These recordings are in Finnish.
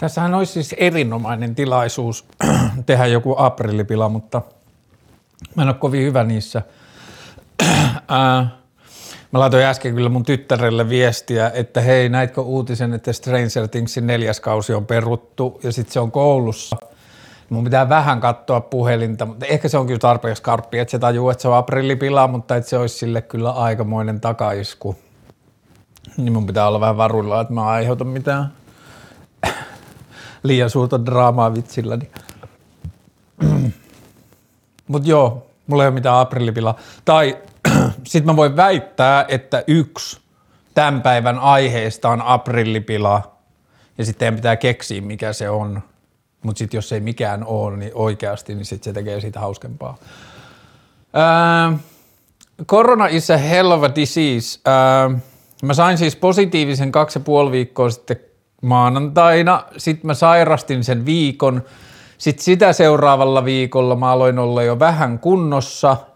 Tässähän olisi siis erinomainen tilaisuus tehdä joku aprillipila, mutta mä en ole kovin hyvä niissä. Mä laitoin äsken kyllä mun tyttärelle viestiä, että hei, näitkö uutisen, että Stranger Thingsin neljäs kausi on peruttu ja sitten se on koulussa. Mun pitää vähän katsoa puhelinta, mutta ehkä se on kyllä tarpeeksi karppi, että se tajuu, että se on aprillipila, mutta että se olisi sille kyllä aikamoinen takaisku. Niin mun pitää olla vähän varuilla, että mä aiheutan mitään liian suurta draamaa vitsilläni. Mutta joo, mulla ei ole mitään aprillipilaa. Tai sitten mä voin väittää, että yksi tämän päivän aiheesta on aprillipila ja sitten pitää keksiä, mikä se on. Mutta sitten jos ei mikään ole niin oikeasti, niin sitten se tekee siitä hauskempaa. Ää, corona is a hell of a disease. Ää, mä sain siis positiivisen kaksi ja puoli viikkoa sitten maanantaina. Sitten mä sairastin sen viikon. Sitten sitä seuraavalla viikolla mä aloin olla jo vähän kunnossa –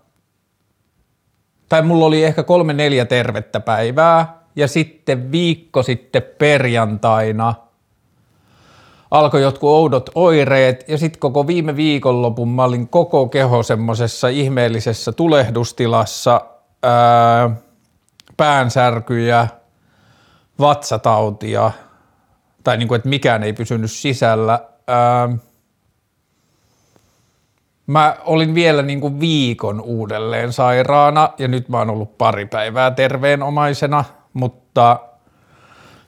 tai mulla oli ehkä kolme neljä tervettä päivää, ja sitten viikko sitten perjantaina alkoi jotkut oudot oireet, ja sitten koko viime viikonlopun mä olin koko keho semmoisessa ihmeellisessä tulehdustilassa, ää, päänsärkyjä, vatsatautia, tai niin kuin, että mikään ei pysynyt sisällä. Ää, Mä olin vielä niin kuin viikon uudelleen sairaana ja nyt mä oon ollut pari päivää terveenomaisena, mutta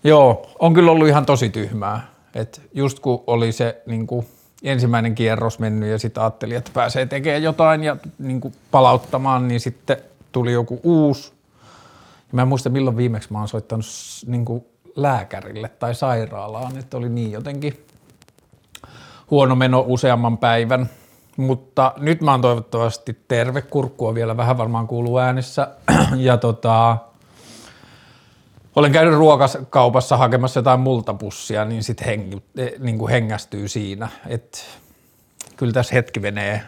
joo, on kyllä ollut ihan tosi tyhmää. Et just kun oli se niin kuin ensimmäinen kierros mennyt ja sitten ajattelin, että pääsee tekemään jotain ja niin kuin palauttamaan, niin sitten tuli joku uusi. Mä en muista milloin viimeksi mä oon soittanut niin kuin lääkärille tai sairaalaan, että oli niin jotenkin huono meno useamman päivän – mutta nyt mä oon toivottavasti terve, kurkkua vielä vähän varmaan kuuluu äänessä ja tota, olen käynyt ruokakaupassa hakemassa jotain multapussia, niin sitten heng, niin kuin hengästyy siinä, että kyllä tässä hetki menee,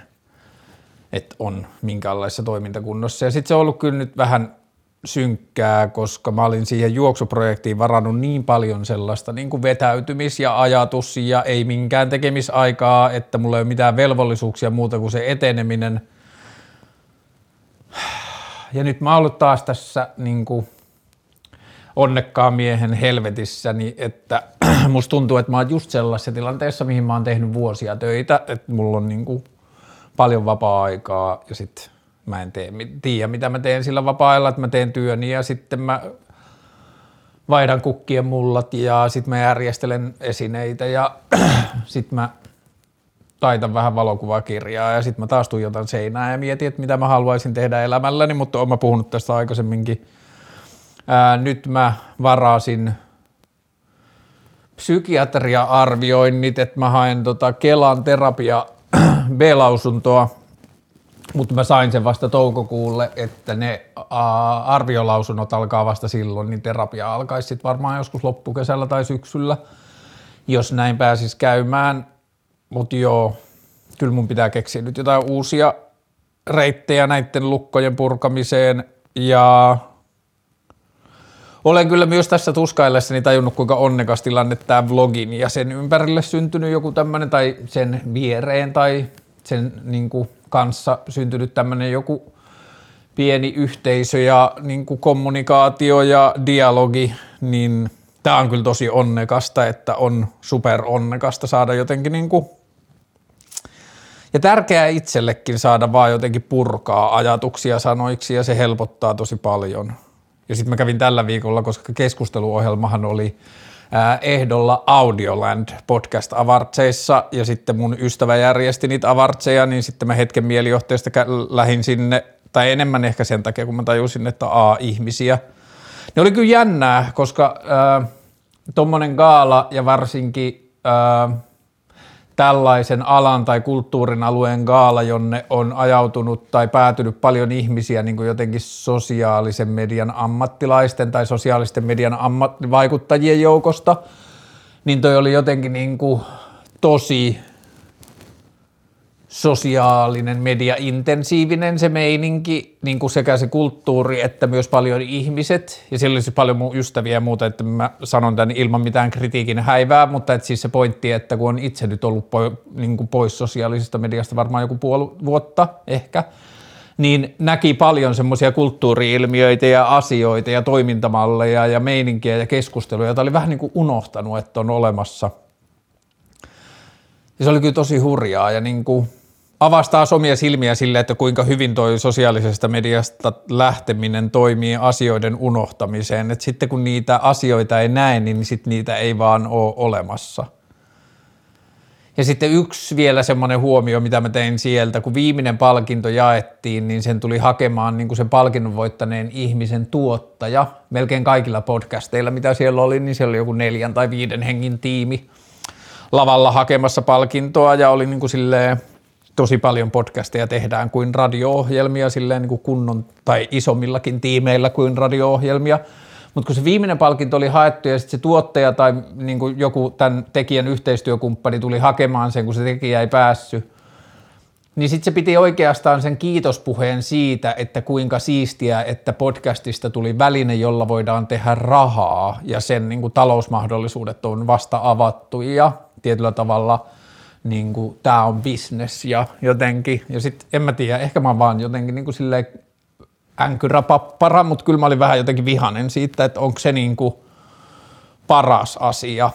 että on minkäänlaisessa toimintakunnossa. Ja sitten se on ollut kyllä nyt vähän synkkää, koska mä olin siihen juoksuprojektiin varannut niin paljon sellaista niin kuin vetäytymis- ja ajatus ja ei minkään tekemisaikaa, että mulla ei ole mitään velvollisuuksia muuta kuin se eteneminen. Ja nyt mä oon ollut taas tässä niin kuin onnekkaan miehen helvetissäni, että musta tuntuu, että mä oon just sellaisessa tilanteessa, mihin mä oon tehnyt vuosia töitä, että mulla on niin kuin paljon vapaa-aikaa ja sitten mä en tee, tiedä, mitä mä teen sillä vapaa että mä teen työni ja sitten mä vaihdan kukkien mullat ja sitten mä järjestelen esineitä ja sitten mä taitan vähän valokuvakirjaa ja sitten mä taas tuijotan seinää ja mietin, että mitä mä haluaisin tehdä elämälläni, mutta oon mä puhunut tästä aikaisemminkin. Ää, nyt mä varasin psykiatria-arvioinnit, että mä haen tota Kelan terapia B-lausuntoa mutta mä sain sen vasta toukokuulle, että ne arviolausunnot alkaa vasta silloin, niin terapia alkaisi sitten varmaan joskus loppukesällä tai syksyllä, jos näin pääsis käymään. Mutta joo, kyllä mun pitää keksiä nyt jotain uusia reittejä näiden lukkojen purkamiseen ja olen kyllä myös tässä tuskaillessani tajunnut, kuinka onnekas tilanne tämä vlogin ja sen ympärille syntynyt joku tämmöinen tai sen viereen tai sen niin kuin kanssa syntynyt tämmöinen joku pieni yhteisö ja niin kuin kommunikaatio ja dialogi, niin tämä on kyllä tosi onnekasta, että on super onnekasta saada jotenkin niin kuin ja tärkeää itsellekin saada vaan jotenkin purkaa ajatuksia sanoiksi ja se helpottaa tosi paljon. Ja sitten mä kävin tällä viikolla, koska keskusteluohjelmahan oli ehdolla Audioland podcast avartseissa ja sitten mun ystävä järjesti niitä avartseja, niin sitten mä hetken mielijohteesta lähin sinne, tai enemmän ehkä sen takia, kun mä tajusin, että a ihmisiä. Ne oli kyllä jännää, koska äh, tommonen gaala ja varsinkin äh, tällaisen alan tai kulttuurin alueen gaala, jonne on ajautunut tai päätynyt paljon ihmisiä niin kuin jotenkin sosiaalisen median ammattilaisten tai sosiaalisten median ammat- vaikuttajien joukosta, niin toi oli jotenkin niin kuin tosi sosiaalinen media intensiivinen se meininki, niin kuin sekä se kulttuuri että myös paljon ihmiset. Ja siellä olisi paljon mun ystäviä ja muuta, että mä sanon tämän ilman mitään kritiikin häivää, mutta että siis se pointti, että kun on itse nyt ollut po, niin kuin pois sosiaalisesta mediasta varmaan joku puoli vuotta ehkä, niin näki paljon semmoisia kulttuuriilmiöitä ja asioita ja toimintamalleja ja meininkiä ja keskusteluja, joita oli vähän niin kuin unohtanut, että on olemassa. Ja se oli kyllä tosi hurjaa ja niin kuin avastaa omia silmiä sille, että kuinka hyvin toi sosiaalisesta mediasta lähteminen toimii asioiden unohtamiseen. Et sitten kun niitä asioita ei näe, niin sit niitä ei vaan ole olemassa. Ja sitten yksi vielä semmoinen huomio, mitä mä tein sieltä, kun viimeinen palkinto jaettiin, niin sen tuli hakemaan niin kuin sen palkinnon voittaneen ihmisen tuottaja. Melkein kaikilla podcasteilla, mitä siellä oli, niin siellä oli joku neljän tai viiden hengin tiimi lavalla hakemassa palkintoa ja oli niin kuin silleen tosi paljon podcasteja tehdään kuin radio-ohjelmia silleen niin kuin kunnon tai isommillakin tiimeillä kuin radio-ohjelmia. Mutta kun se viimeinen palkinto oli haettu ja sitten se tuottaja tai niin kuin joku tämän tekijän yhteistyökumppani tuli hakemaan sen, kun se tekijä ei päässyt, niin sitten se piti oikeastaan sen kiitospuheen siitä, että kuinka siistiä, että podcastista tuli väline, jolla voidaan tehdä rahaa ja sen niin kuin talousmahdollisuudet on vasta avattu ja tietyllä tavalla – niin kuin, tämä on business ja jotenkin, ja sitten en mä tiedä, ehkä mä vaan jotenkin niin kuin silleen änkyräpappara, mutta kyllä mä olin vähän jotenkin vihanen siitä, että onko se niin kuin paras asia,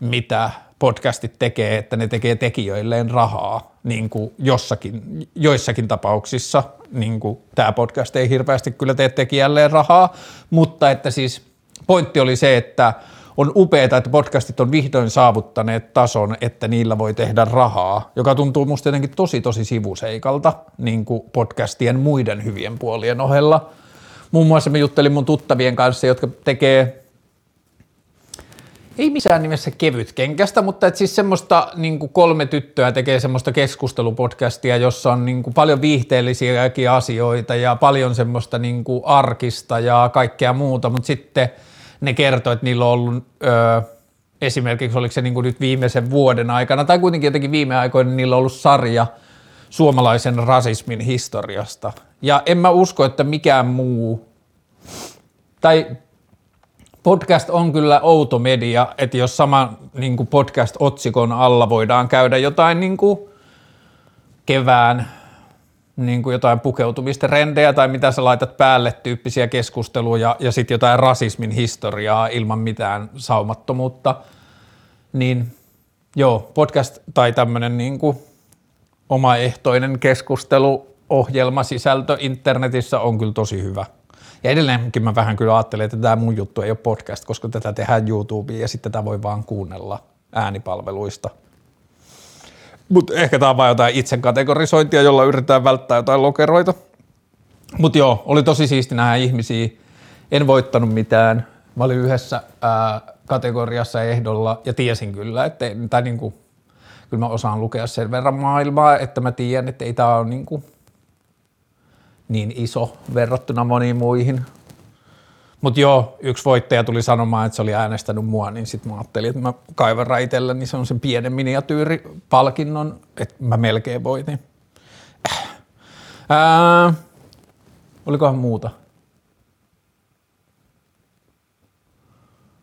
mitä podcastit tekee, että ne tekee tekijöilleen rahaa niin kuin jossakin, joissakin tapauksissa. Niin kuin tämä podcast ei hirveästi kyllä tee tekijälleen rahaa, mutta että siis pointti oli se, että on upeaa, että podcastit on vihdoin saavuttaneet tason, että niillä voi tehdä rahaa, joka tuntuu musta jotenkin tosi tosi sivuseikalta niin kuin podcastien muiden hyvien puolien ohella. Muun muassa mä juttelin mun tuttavien kanssa, jotka tekee ei missään nimessä kevyt kenkästä, mutta et siis semmoista niin kuin kolme tyttöä tekee semmoista keskustelupodcastia, jossa on niin kuin paljon viihteellisiäkin asioita ja paljon semmoista niin kuin arkista ja kaikkea muuta, mutta sitten – ne kertoi, että niillä on ollut öö, esimerkiksi, oliko se niin kuin nyt viimeisen vuoden aikana, tai kuitenkin jotenkin viime aikoina, niin niillä on ollut sarja suomalaisen rasismin historiasta. Ja en mä usko, että mikään muu, tai podcast on kyllä outo media, että jos sama niin podcast-otsikon alla voidaan käydä jotain niin kuin kevään niin kuin jotain pukeutumistrendejä tai mitä sä laitat päälle tyyppisiä keskusteluja ja sitten jotain rasismin historiaa ilman mitään saumattomuutta, niin joo, podcast tai tämmöinen niin kuin omaehtoinen keskusteluohjelma sisältö internetissä on kyllä tosi hyvä. Ja edelleenkin mä vähän kyllä ajattelen, että tämä mun juttu ei ole podcast, koska tätä tehdään YouTubeen ja sitten tätä voi vaan kuunnella äänipalveluista – mutta ehkä tämä on vain jotain itse kategorisointia, jolla yritetään välttää jotain lokeroita. Mutta joo, oli tosi siisti nähdä ihmisiä. En voittanut mitään. Mä olin yhdessä ää, kategoriassa ehdolla ja tiesin kyllä, että tai niinku, kyllä mä osaan lukea sen verran maailmaa, että mä tiedän, että ei tämä ole niinku niin iso verrattuna moniin muihin. Mutta joo, yksi voittaja tuli sanomaan, että se oli äänestänyt mua, niin sitten mä ajattelin, että mä kaivan itselle, niin se on sen pienen miniatyyripalkinnon, että mä melkein voitin. Ää, olikohan muuta?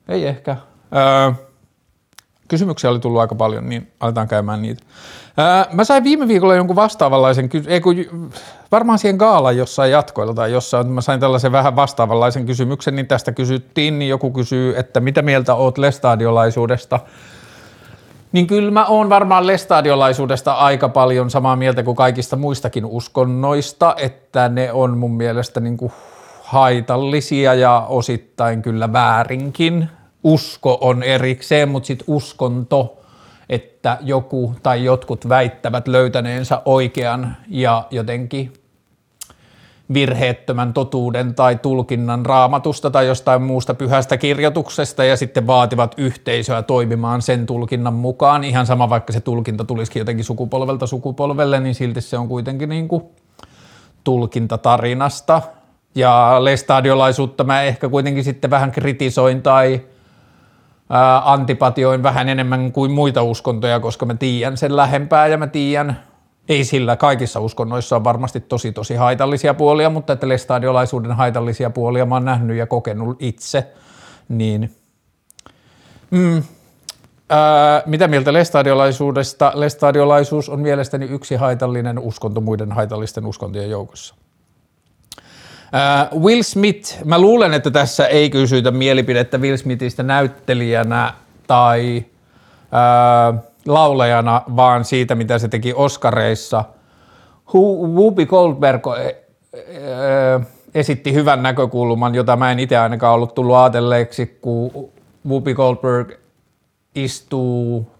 Ei ehkä. Ää, kysymyksiä oli tullut aika paljon, niin aletaan käymään niitä. Ää, mä sain viime viikolla jonkun vastaavanlaisen, ei kun, varmaan siihen gaalan jossain jatkoilla tai jossain, mä sain tällaisen vähän vastaavanlaisen kysymyksen, niin tästä kysyttiin, niin joku kysyy, että mitä mieltä oot lestadiolaisuudesta, niin kyllä mä oon varmaan lestadiolaisuudesta aika paljon samaa mieltä kuin kaikista muistakin uskonnoista, että ne on mun mielestä niin kuin haitallisia ja osittain kyllä väärinkin. Usko on erikseen, mutta sitten uskonto että joku tai jotkut väittävät löytäneensä oikean ja jotenkin virheettömän totuuden tai tulkinnan raamatusta tai jostain muusta pyhästä kirjoituksesta ja sitten vaativat yhteisöä toimimaan sen tulkinnan mukaan. Ihan sama, vaikka se tulkinta tulisikin jotenkin sukupolvelta sukupolvelle, niin silti se on kuitenkin niin kuin tulkinta tarinasta. Ja lestadiolaisuutta mä ehkä kuitenkin sitten vähän kritisoin tai – antipatioin vähän enemmän kuin muita uskontoja, koska mä tiedän sen lähempää ja mä tiedän Ei sillä, kaikissa uskonnoissa on varmasti tosi tosi haitallisia puolia, mutta että lestadiolaisuuden haitallisia puolia mä oon nähnyt ja kokenut itse, niin mm, ää, mitä mieltä lestadiolaisuudesta? Lestadiolaisuus on mielestäni yksi haitallinen uskonto muiden haitallisten uskontojen joukossa. Uh, Will Smith, mä luulen, että tässä ei kysytä mielipidettä Will Smithistä näyttelijänä tai uh, laulajana, vaan siitä, mitä se teki Oscareissa. Whoopi Goldberg esitti hyvän näkökulman, jota mä en itse ainakaan ollut tullut ajatelleeksi, kun Whoopi Goldberg istuu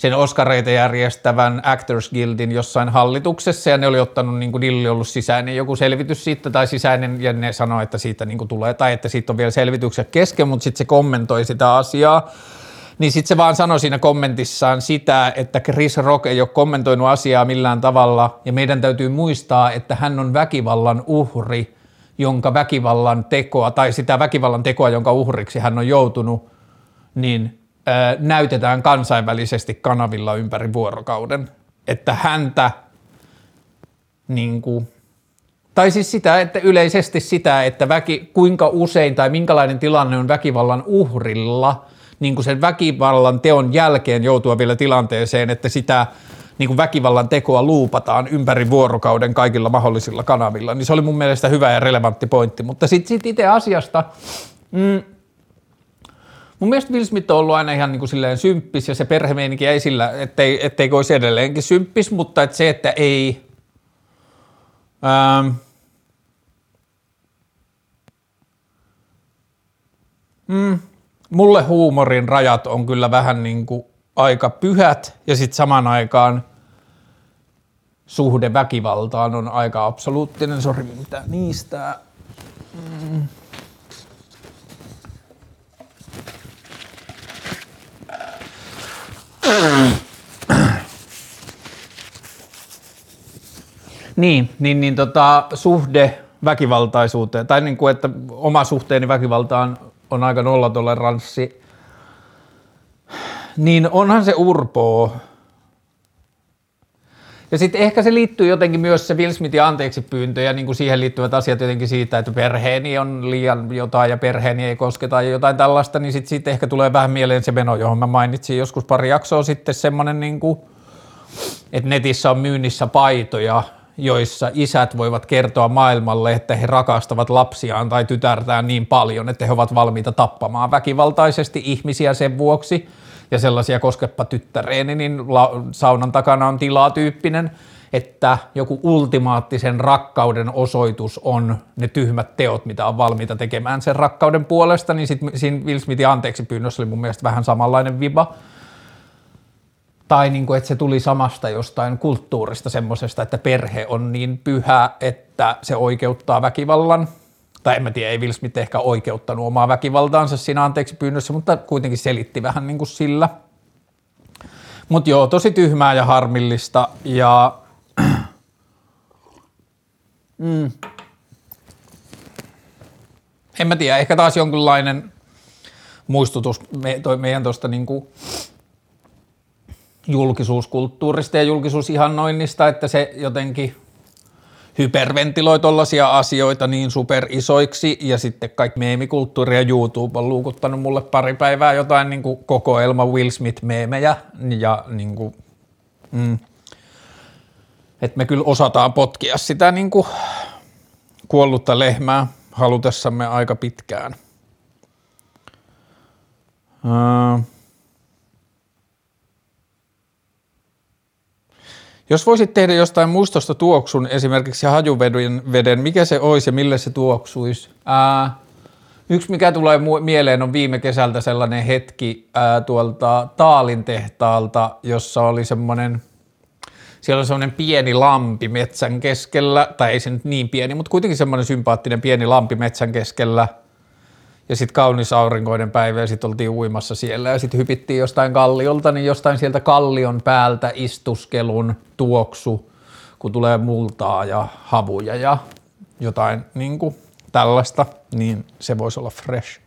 sen Oscareita järjestävän Actors Guildin jossain hallituksessa ja ne oli ottanut, niin kuin oli ollut sisäinen joku selvitys siitä tai sisäinen ja ne sanoi, että siitä niin kuin tulee tai että siitä on vielä selvitykset kesken, mutta sitten se kommentoi sitä asiaa. Niin sitten se vaan sanoi siinä kommentissaan sitä, että Chris Rock ei ole kommentoinut asiaa millään tavalla ja meidän täytyy muistaa, että hän on väkivallan uhri, jonka väkivallan tekoa tai sitä väkivallan tekoa, jonka uhriksi hän on joutunut, niin näytetään kansainvälisesti kanavilla ympäri vuorokauden, että häntä niin kuin, tai siis sitä, että yleisesti sitä, että väki, kuinka usein tai minkälainen tilanne on väkivallan uhrilla, niin kuin sen väkivallan teon jälkeen joutua vielä tilanteeseen, että sitä niin kuin väkivallan tekoa luupataan ympäri vuorokauden kaikilla mahdollisilla kanavilla, niin se oli mun mielestä hyvä ja relevantti pointti. Mutta sitten sit itse asiasta, mm, Mun mielestä Will Smith on ollut aina ihan niin kuin silleen symppis ja se perhemeininki ei sillä, ettei, ettei olisi edelleenkin symppis, mutta että se, että ei... Ähm, mm, mulle huumorin rajat on kyllä vähän niin kuin aika pyhät ja sitten samaan aikaan suhde väkivaltaan on aika absoluuttinen. Sori, mitä niistä... Mm. Niin, niin, niin tota, suhde väkivaltaisuuteen, tai niin kuin, että oma suhteeni väkivaltaan on aika nollatoleranssi, niin onhan se urpoo. Ja sitten ehkä se liittyy jotenkin myös se Will Smithin anteeksi pyyntö ja niin kuin siihen liittyvät asiat jotenkin siitä, että perheeni on liian jotain ja perheeni ei kosketa ja jotain tällaista, niin sitten sit ehkä tulee vähän mieleen se meno, johon mä mainitsin joskus pari jaksoa sitten semmoinen, niin kuin, että netissä on myynnissä paitoja, joissa isät voivat kertoa maailmalle, että he rakastavat lapsiaan tai tytärtään niin paljon, että he ovat valmiita tappamaan väkivaltaisesti ihmisiä sen vuoksi – ja sellaisia koskepa tyttäreeni, niin la- saunan takana on tilaa tyyppinen, että joku ultimaattisen rakkauden osoitus on ne tyhmät teot, mitä on valmiita tekemään sen rakkauden puolesta, niin sitten siinä Will Smithin anteeksi pyynnössä oli mun mielestä vähän samanlainen viba. Tai niin kuin, että se tuli samasta jostain kulttuurista semmoisesta, että perhe on niin pyhä, että se oikeuttaa väkivallan – tai en mä tiedä, ei Will Smith ehkä oikeuttanut omaa väkivaltaansa siinä anteeksi pyynnössä, mutta kuitenkin selitti vähän niin kuin sillä. Mutta joo, tosi tyhmää ja harmillista ja mm. en mä tiedä, ehkä taas jonkinlainen muistutus me, toi meidän tuosta niin julkisuuskulttuurista ja julkisuusihannoinnista, että se jotenkin – hyperventiloi tollaisia asioita niin superisoiksi ja sitten kaikki meemikulttuuri ja YouTube on luukuttanut mulle pari päivää jotain niin kuin kokoelma Will Smith-meemejä ja niin kuin, mm, että me kyllä osataan potkia sitä niin kuin kuollutta lehmää halutessamme aika pitkään. Uh, Jos voisit tehdä jostain mustosta tuoksun, esimerkiksi hajuveden, veden, mikä se olisi ja millä se tuoksuisi? Ää, yksi, mikä tulee mieleen, on viime kesältä sellainen hetki ää, tuolta Taalin tehtaalta, jossa oli semmoinen, siellä oli semmoinen pieni lampi metsän keskellä, tai ei se nyt niin pieni, mutta kuitenkin semmoinen sympaattinen pieni lampi metsän keskellä – ja sitten kaunis aurinkoinen päivä ja sitten oltiin uimassa siellä ja sitten hypittiin jostain kalliolta, niin jostain sieltä kallion päältä istuskelun tuoksu, kun tulee multaa ja havuja ja jotain niin kuin tällaista, niin se voisi olla fresh.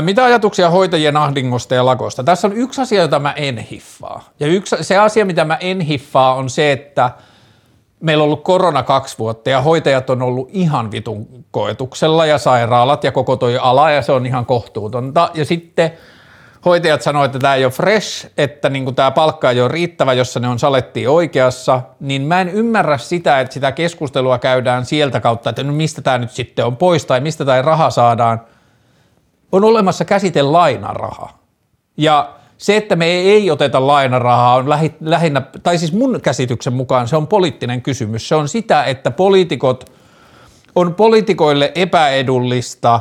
Mitä ajatuksia hoitajien ahdingosta ja lakosta? Tässä on yksi asia, jota mä en hiffaa. Ja yksi, se asia, mitä mä en hiffaa, on se, että meillä on ollut korona kaksi vuotta ja hoitajat on ollut ihan vitun koetuksella ja sairaalat ja koko toi ala ja se on ihan kohtuutonta. Ja sitten hoitajat sanoivat, että tämä ei ole fresh, että niin tämä palkka ei ole riittävä, jossa ne on salettiin oikeassa, niin mä en ymmärrä sitä, että sitä keskustelua käydään sieltä kautta, että no mistä tämä nyt sitten on pois tai mistä tämä raha saadaan. On olemassa käsite lainaraha. Ja se, että me ei oteta lainarahaa on lähinnä, tai siis mun käsityksen mukaan se on poliittinen kysymys. Se on sitä, että poliitikot, on poliitikoille epäedullista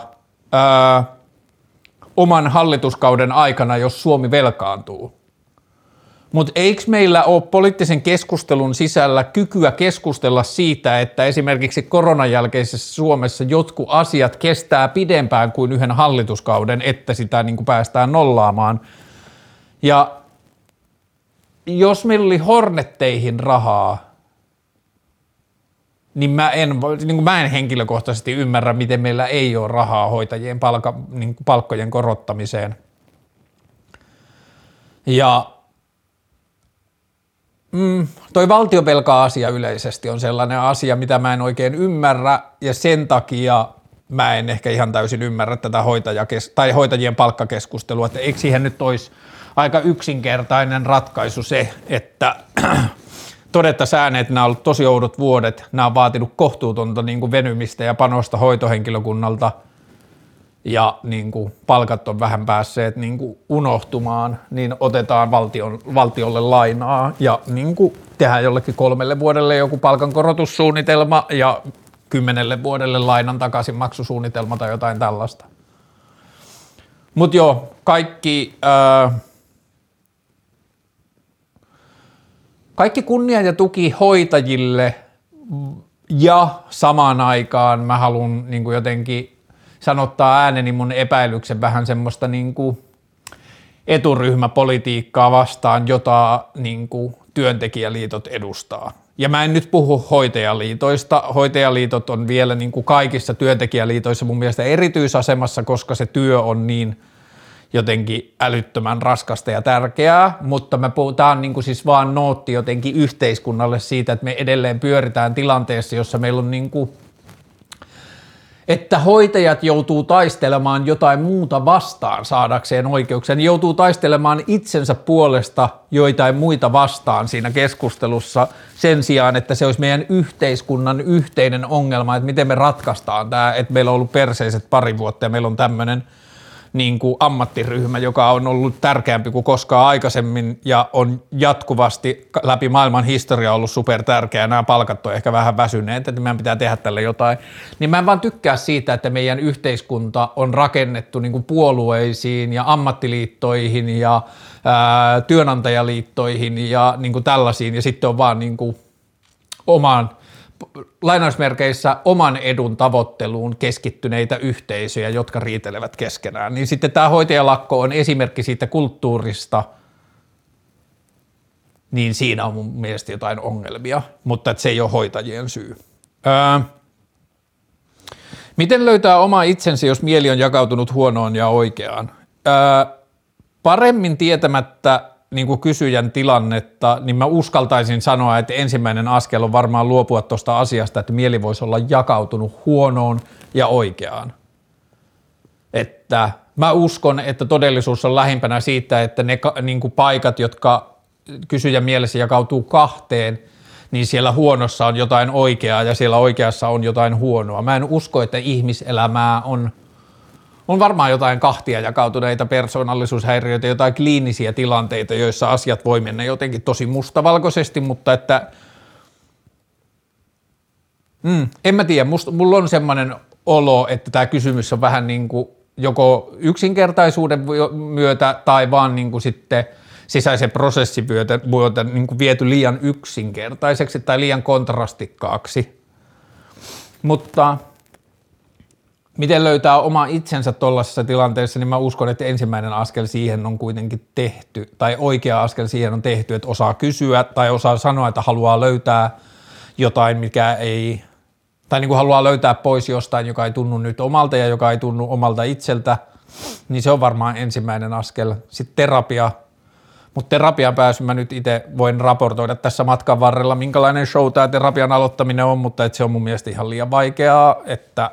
ää, oman hallituskauden aikana, jos Suomi velkaantuu. Mutta eikö meillä ole poliittisen keskustelun sisällä kykyä keskustella siitä, että esimerkiksi koronan jälkeisessä Suomessa jotkut asiat kestää pidempään kuin yhden hallituskauden, että sitä niin kuin päästään nollaamaan. Ja jos meillä oli Hornetteihin rahaa, niin mä en, niin kuin mä en henkilökohtaisesti ymmärrä, miten meillä ei ole rahaa hoitajien palka, niin kuin palkkojen korottamiseen. Ja mm, toi valtiovelka-asia yleisesti on sellainen asia, mitä mä en oikein ymmärrä, ja sen takia mä en ehkä ihan täysin ymmärrä tätä hoitajakes- tai hoitajien palkkakeskustelua, että eikö siihen nyt olisi aika yksinkertainen ratkaisu se, että todettaisiin ääneen, että nämä on ollut tosi oudot vuodet, nämä on vaatinut kohtuutonta niin kuin venymistä ja panosta hoitohenkilökunnalta. Ja niin kuin palkat on vähän päässeet niin kuin unohtumaan, niin otetaan valtion, valtiolle lainaa. Ja niin kuin tehdään jollekin kolmelle vuodelle joku palkankorotussuunnitelma ja kymmenelle vuodelle lainan takaisin maksusuunnitelma tai jotain tällaista. Mutta joo, kaikki... Öö, kaikki kunnia ja tuki hoitajille ja samaan aikaan mä haluan niin jotenkin sanottaa ääneni mun epäilyksen vähän semmoista niin kuin eturyhmäpolitiikkaa vastaan, jota niin kuin työntekijäliitot edustaa. Ja mä en nyt puhu hoitajaliitoista. Hoitajaliitot on vielä niin kuin kaikissa työntekijäliitoissa mun mielestä erityisasemassa, koska se työ on niin – jotenkin älyttömän raskasta ja tärkeää, mutta me puhutaan niin kuin siis vaan nootti jotenkin yhteiskunnalle siitä, että me edelleen pyöritään tilanteessa, jossa meillä on niin kuin, että hoitajat joutuu taistelemaan jotain muuta vastaan saadakseen oikeuksia, ne joutuu taistelemaan itsensä puolesta joitain muita vastaan siinä keskustelussa sen sijaan, että se olisi meidän yhteiskunnan yhteinen ongelma, että miten me ratkaistaan tämä, että meillä on ollut perseiset pari vuotta ja meillä on tämmöinen – niin kuin ammattiryhmä, joka on ollut tärkeämpi kuin koskaan aikaisemmin ja on jatkuvasti läpi maailman historia ollut super tärkeä. Nämä palkat on ehkä vähän väsyneet, että meidän pitää tehdä tälle jotain. Niin mä en vaan tykkää siitä, että meidän yhteiskunta on rakennettu niin kuin puolueisiin ja ammattiliittoihin ja ää, työnantajaliittoihin ja niin kuin tällaisiin ja sitten on vaan niin kuin omaan lainausmerkeissä oman edun tavoitteluun keskittyneitä yhteisöjä, jotka riitelevät keskenään. Niin sitten tämä hoitajalakko on esimerkki siitä kulttuurista, niin siinä on mun mielestä jotain ongelmia, mutta se ei ole hoitajien syy. Öö, miten löytää oma itsensä, jos mieli on jakautunut huonoon ja oikeaan? Öö, paremmin tietämättä niin kuin kysyjän tilannetta, niin mä uskaltaisin sanoa, että ensimmäinen askel on varmaan luopua tuosta asiasta, että mieli voisi olla jakautunut huonoon ja oikeaan. Että mä uskon, että todellisuus on lähimpänä siitä, että ne niin kuin paikat, jotka kysyjän mielessä jakautuu kahteen, niin siellä huonossa on jotain oikeaa ja siellä oikeassa on jotain huonoa. Mä en usko, että ihmiselämää on – on varmaan jotain kahtia jakautuneita persoonallisuushäiriöitä, jotain kliinisiä tilanteita, joissa asiat voi mennä jotenkin tosi mustavalkoisesti, mutta että mm, en mä tiedä, musta, mulla on semmoinen olo, että tämä kysymys on vähän niin kuin joko yksinkertaisuuden myötä tai vaan niin kuin sitten sisäisen prosessin myötä, myötä niin kuin viety liian yksinkertaiseksi tai liian kontrastikkaaksi. Mutta miten löytää oma itsensä tuollaisessa tilanteessa, niin mä uskon, että ensimmäinen askel siihen on kuitenkin tehty, tai oikea askel siihen on tehty, että osaa kysyä tai osaa sanoa, että haluaa löytää jotain, mikä ei, tai niin kuin haluaa löytää pois jostain, joka ei tunnu nyt omalta ja joka ei tunnu omalta itseltä, niin se on varmaan ensimmäinen askel. Sitten terapia, mutta terapian pääsy mä nyt itse voin raportoida tässä matkan varrella, minkälainen show tämä terapian aloittaminen on, mutta et se on mun mielestä ihan liian vaikeaa, että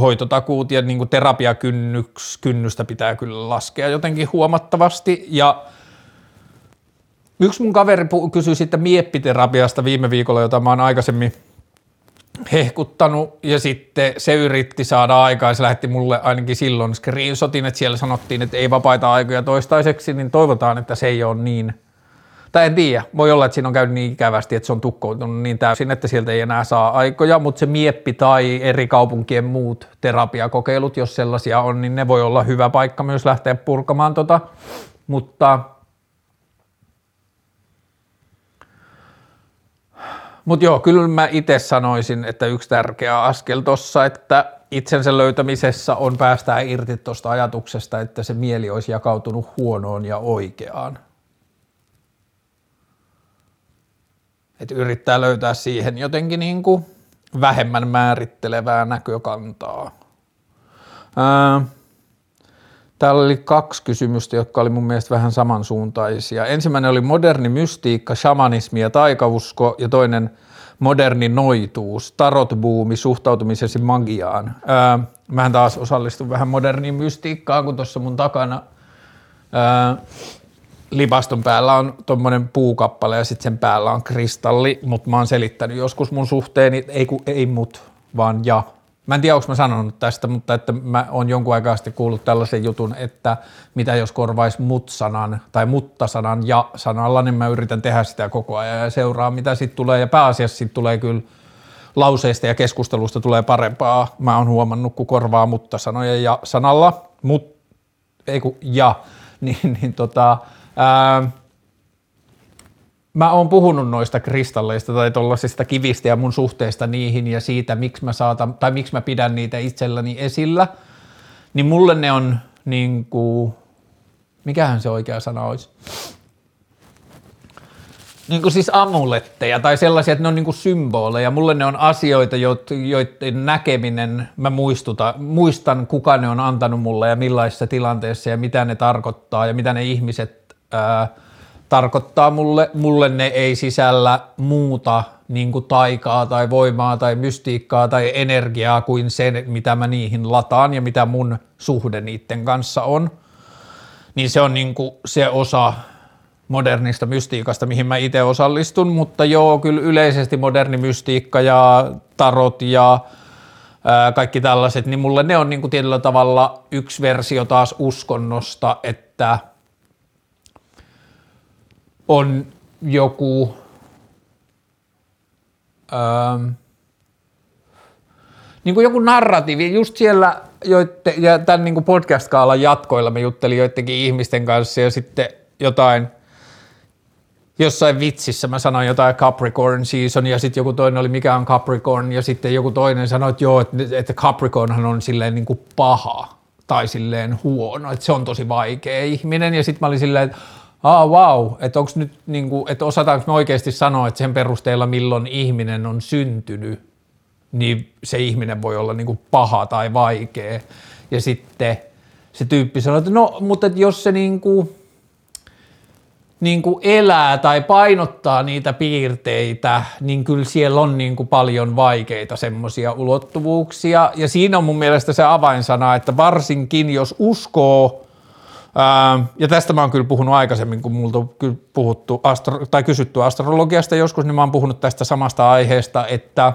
hoitotakuut ja niin terapiakynnystä pitää kyllä laskea jotenkin huomattavasti ja Yksi mun kaveri kysyi sitten mieppiterapiasta viime viikolla, jota mä oon aikaisemmin hehkuttanut ja sitten se yritti saada aikaa ja se lähetti mulle ainakin silloin screenshotin, että siellä sanottiin, että ei vapaita aikoja toistaiseksi, niin toivotaan, että se ei ole niin. Tai en tiedä, voi olla, että siinä on käynyt niin ikävästi, että se on tukkoutunut niin täysin, että sieltä ei enää saa aikoja, mutta se mieppi tai eri kaupunkien muut terapiakokeilut, jos sellaisia on, niin ne voi olla hyvä paikka myös lähteä purkamaan tota, mutta Mutta joo, kyllä mä itse sanoisin, että yksi tärkeä askel tuossa, että itsensä löytämisessä on päästää irti tuosta ajatuksesta, että se mieli olisi jakautunut huonoon ja oikeaan. Että yrittää löytää siihen jotenkin niin kuin vähemmän määrittelevää näkökantaa. Ää, Täällä oli kaksi kysymystä, jotka oli mun mielestä vähän samansuuntaisia. Ensimmäinen oli moderni mystiikka, shamanismi ja taikausko ja toinen moderni noituus, tarotbuumi suhtautumisesi magiaan. Ää, mähän taas osallistun vähän moderniin mystiikkaan, kun tuossa mun takana ää, libaston päällä on tuommoinen puukappale ja sitten sen päällä on kristalli, mutta mä oon selittänyt joskus mun suhteeni, ei, ku, ei mut, vaan ja Mä en tiedä, onko mä sanonut tästä, mutta että mä oon jonkun aikaa sitten kuullut tällaisen jutun, että mitä jos korvaisi mut-sanan tai mutta-sanan ja-sanalla, niin mä yritän tehdä sitä koko ajan ja seuraa, mitä sitten tulee. Ja pääasiassa sitten tulee kyllä lauseista ja keskustelusta tulee parempaa. Mä oon huomannut, kun korvaa mutta-sanoja ja sanalla, mut, ei kun ja, niin, niin tota, mä oon puhunut noista kristalleista tai tuollaisista kivistä ja mun suhteesta niihin ja siitä, miksi mä saatan, tai miksi mä pidän niitä itselläni esillä, niin mulle ne on niin kuin, mikähän se oikea sana olisi? Niin kuin siis amuletteja tai sellaisia, että ne on niin kuin symboleja. Mulle ne on asioita, joiden näkeminen, mä muistuta, muistan kuka ne on antanut mulle ja millaisessa tilanteessa ja mitä ne tarkoittaa ja mitä ne ihmiset ää, tarkoittaa mulle, mulle ne ei sisällä muuta niin kuin taikaa tai voimaa tai mystiikkaa tai energiaa kuin sen, mitä mä niihin lataan ja mitä mun suhde niiden kanssa on. Niin se on niin kuin se osa modernista mystiikasta, mihin mä itse osallistun, mutta joo, kyllä yleisesti moderni mystiikka ja tarot ja ää, kaikki tällaiset, niin mulle ne on niin kuin tietyllä tavalla yksi versio taas uskonnosta, että – on joku ähm, niin kuin joku narratiivi, just siellä joitte, ja tämän niin podcast-kaalan jatkoilla me juttelin joidenkin ihmisten kanssa ja sitten jotain, jossain vitsissä mä sanoin jotain Capricorn season ja sitten joku toinen oli mikä on Capricorn ja sitten joku toinen sanoi, että joo, että Capricornhan on silleen niin kuin paha tai silleen huono, että se on tosi vaikea ihminen. Ja sitten mä olin silleen, että ah wow, että onko nyt, niin kuin, että osataanko me oikeasti sanoa, että sen perusteella milloin ihminen on syntynyt, niin se ihminen voi olla niin kuin paha tai vaikea. Ja sitten se tyyppi sanoo, että no, mutta että jos se niin kuin, niin kuin elää tai painottaa niitä piirteitä, niin kyllä siellä on niin kuin paljon vaikeita semmoisia ulottuvuuksia. Ja siinä on mun mielestä se avainsana, että varsinkin jos uskoo ja tästä mä oon kyllä puhunut aikaisemmin, kun multa on puhuttu astro- tai kysytty astrologiasta joskus, niin mä oon puhunut tästä samasta aiheesta, että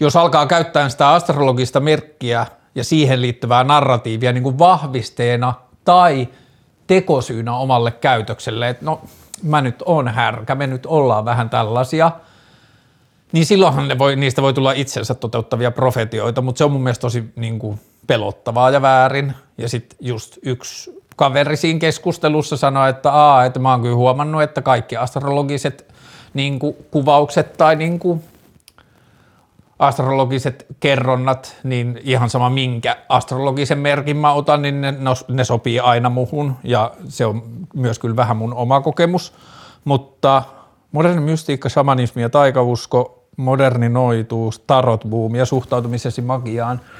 jos alkaa käyttää sitä astrologista merkkiä ja siihen liittyvää narratiivia niin kuin vahvisteena tai tekosyynä omalle käytökselle, että no mä nyt on härkä, me nyt ollaan vähän tällaisia, niin silloinhan ne voi, niistä voi tulla itsensä toteuttavia profetioita, mutta se on mun mielestä tosi niin kuin, pelottavaa ja väärin. Ja sitten just yksi kaveri siinä keskustelussa sanoi, että, Aa, että mä oon kyllä huomannut, että kaikki astrologiset niin kuin, kuvaukset tai niin kuin, astrologiset kerronnat, niin ihan sama minkä astrologisen merkin mä otan, niin ne, ne sopii aina muhun. Ja se on myös kyllä vähän mun oma kokemus, mutta moderni mystiikka, shamanismi ja taikausko, moderni noituus, tarot boom ja suhtautumisesi magiaan –